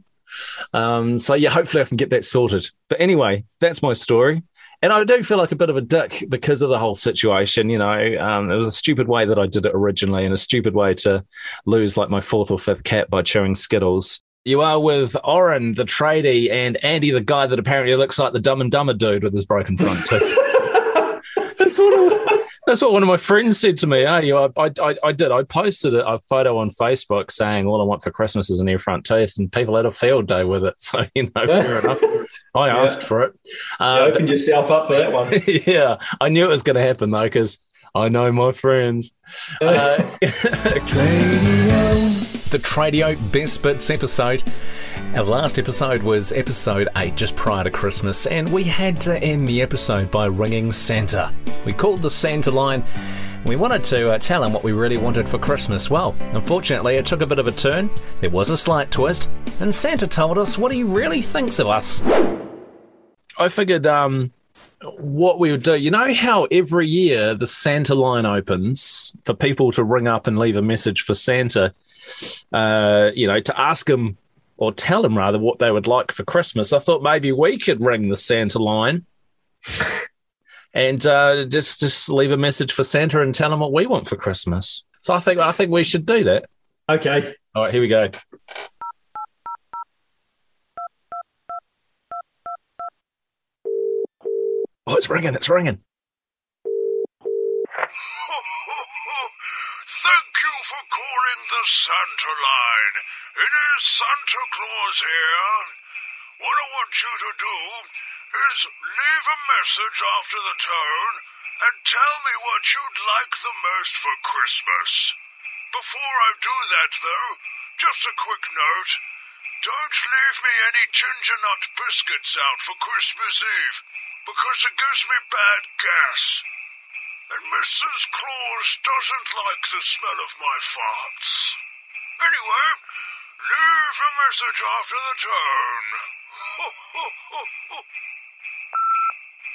Um, so yeah, hopefully I can get that sorted. But anyway, that's my story. And I do feel like a bit of a dick because of the whole situation. You know, um, it was a stupid way that I did it originally, and a stupid way to lose like my fourth or fifth cat by chewing Skittles. You are with Orrin, the tradie, and Andy, the guy that apparently looks like the Dumb and Dumber dude with his broken front tooth. that's what that's what one of my friends said to me. Hey, you, I, I, I did. I posted a, a photo on Facebook saying all I want for Christmas is an ear front tooth, and people had a field day with it. So you know, fair enough. I Yeah. asked for it. You Uh, opened yourself up for that one. yeah, I knew it was going to happen though because I know my friends. Uh, the Tradio Best Bits episode. Our last episode was episode 8, just prior to Christmas, and we had to end the episode by ringing Santa. We called the Santa line. We wanted to uh, tell him what we really wanted for Christmas. Well, unfortunately, it took a bit of a turn. There was a slight twist, and Santa told us what he really thinks of us. I figured um, what we would do. You know how every year the Santa line opens for people to ring up and leave a message for Santa, uh, you know, to ask him or tell him rather what they would like for Christmas. I thought maybe we could ring the Santa line and uh, just just leave a message for Santa and tell him what we want for Christmas. So I think I think we should do that. Okay. All right, here we go. Oh, it's ringing! It's ringing. Thank you for calling the Santa line. It is Santa Claus here. What I want you to do is leave a message after the tone and tell me what you'd like the most for Christmas. Before I do that, though, just a quick note. Don't leave me any ginger nut biscuits out for Christmas Eve, because it gives me bad gas. And Mrs. Claus doesn't like the smell of my farts. Anyway, leave a message after the tone.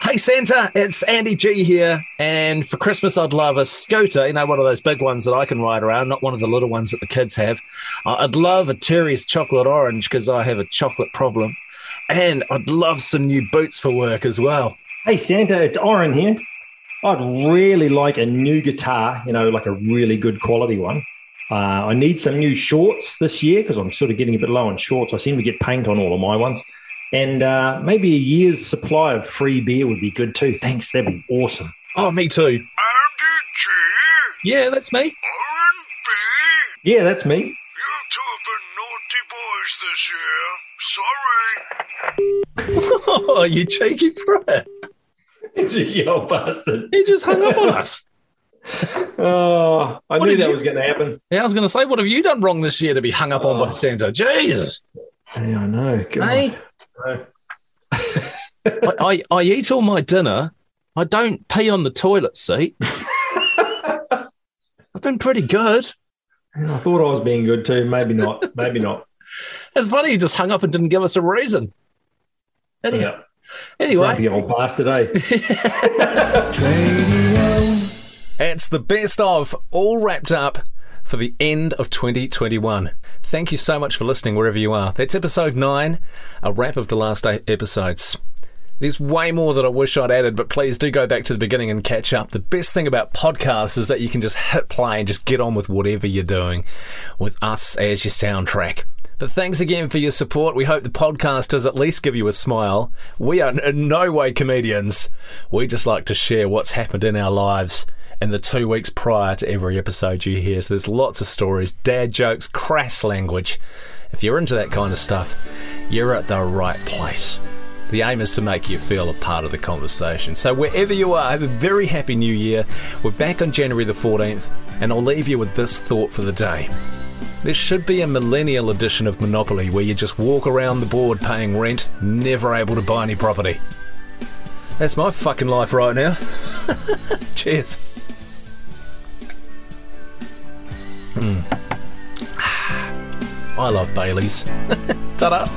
Hey Santa, it's Andy G here, and for Christmas I'd love a scooter, you know, one of those big ones that I can ride around, not one of the little ones that the kids have. Uh, I'd love a Terry's chocolate orange because I have a chocolate problem, and I'd love some new boots for work as well. Hey Santa, it's Orrin here. I'd really like a new guitar, you know, like a really good quality one. Uh, I need some new shorts this year because I'm sort of getting a bit low on shorts. I seem to get paint on all of my ones. And uh, maybe a year's supply of free beer would be good too. Thanks, that'd be awesome. Oh, me too. Yeah, that's me. Yeah, that's me. You two have been naughty boys this year. Sorry. oh, you cheeky prick. You old bastard. He just hung up on us. Oh, I What knew that you- was going to happen. Yeah, I was going to say, what have you done wrong this year to be hung up on by oh. Santa? Jesus. Yeah, I know. God. Hey? I, I, I eat all my dinner. I don't pee on the toilet seat. I've been pretty good. I thought I was being good too. Maybe not. Maybe not. It's funny you just hung up and didn't give us a reason. Anyhow, Yeah. Anyway, Grumpy old bastard, eh? it's the best of all wrapped up for the end of 2021. Thank you so much for listening wherever you are. That's episode nine, a wrap of the last eight episodes. There's way more that I wish I'd added, but please do go back to the beginning and catch up. The best thing about podcasts is that you can just hit play and just get on with whatever you're doing with us as your soundtrack. But thanks again for your support. We hope the podcast does at least give you a smile. We are in no way comedians. We just like to share what's happened in our lives in the two weeks prior to every episode you hear. So there's lots of stories, dad jokes, crass language. If you're into that kind of stuff, you're at the right place. The aim is to make you feel a part of the conversation. So wherever you are, have a very happy new year. We're back on January the 14th, and I'll leave you with this thought for the day. There should be a millennial edition of Monopoly where you just walk around the board paying rent, never able to buy any property. That's my fucking life right now. Cheers. Mm. I love Bailey's. Ta-da.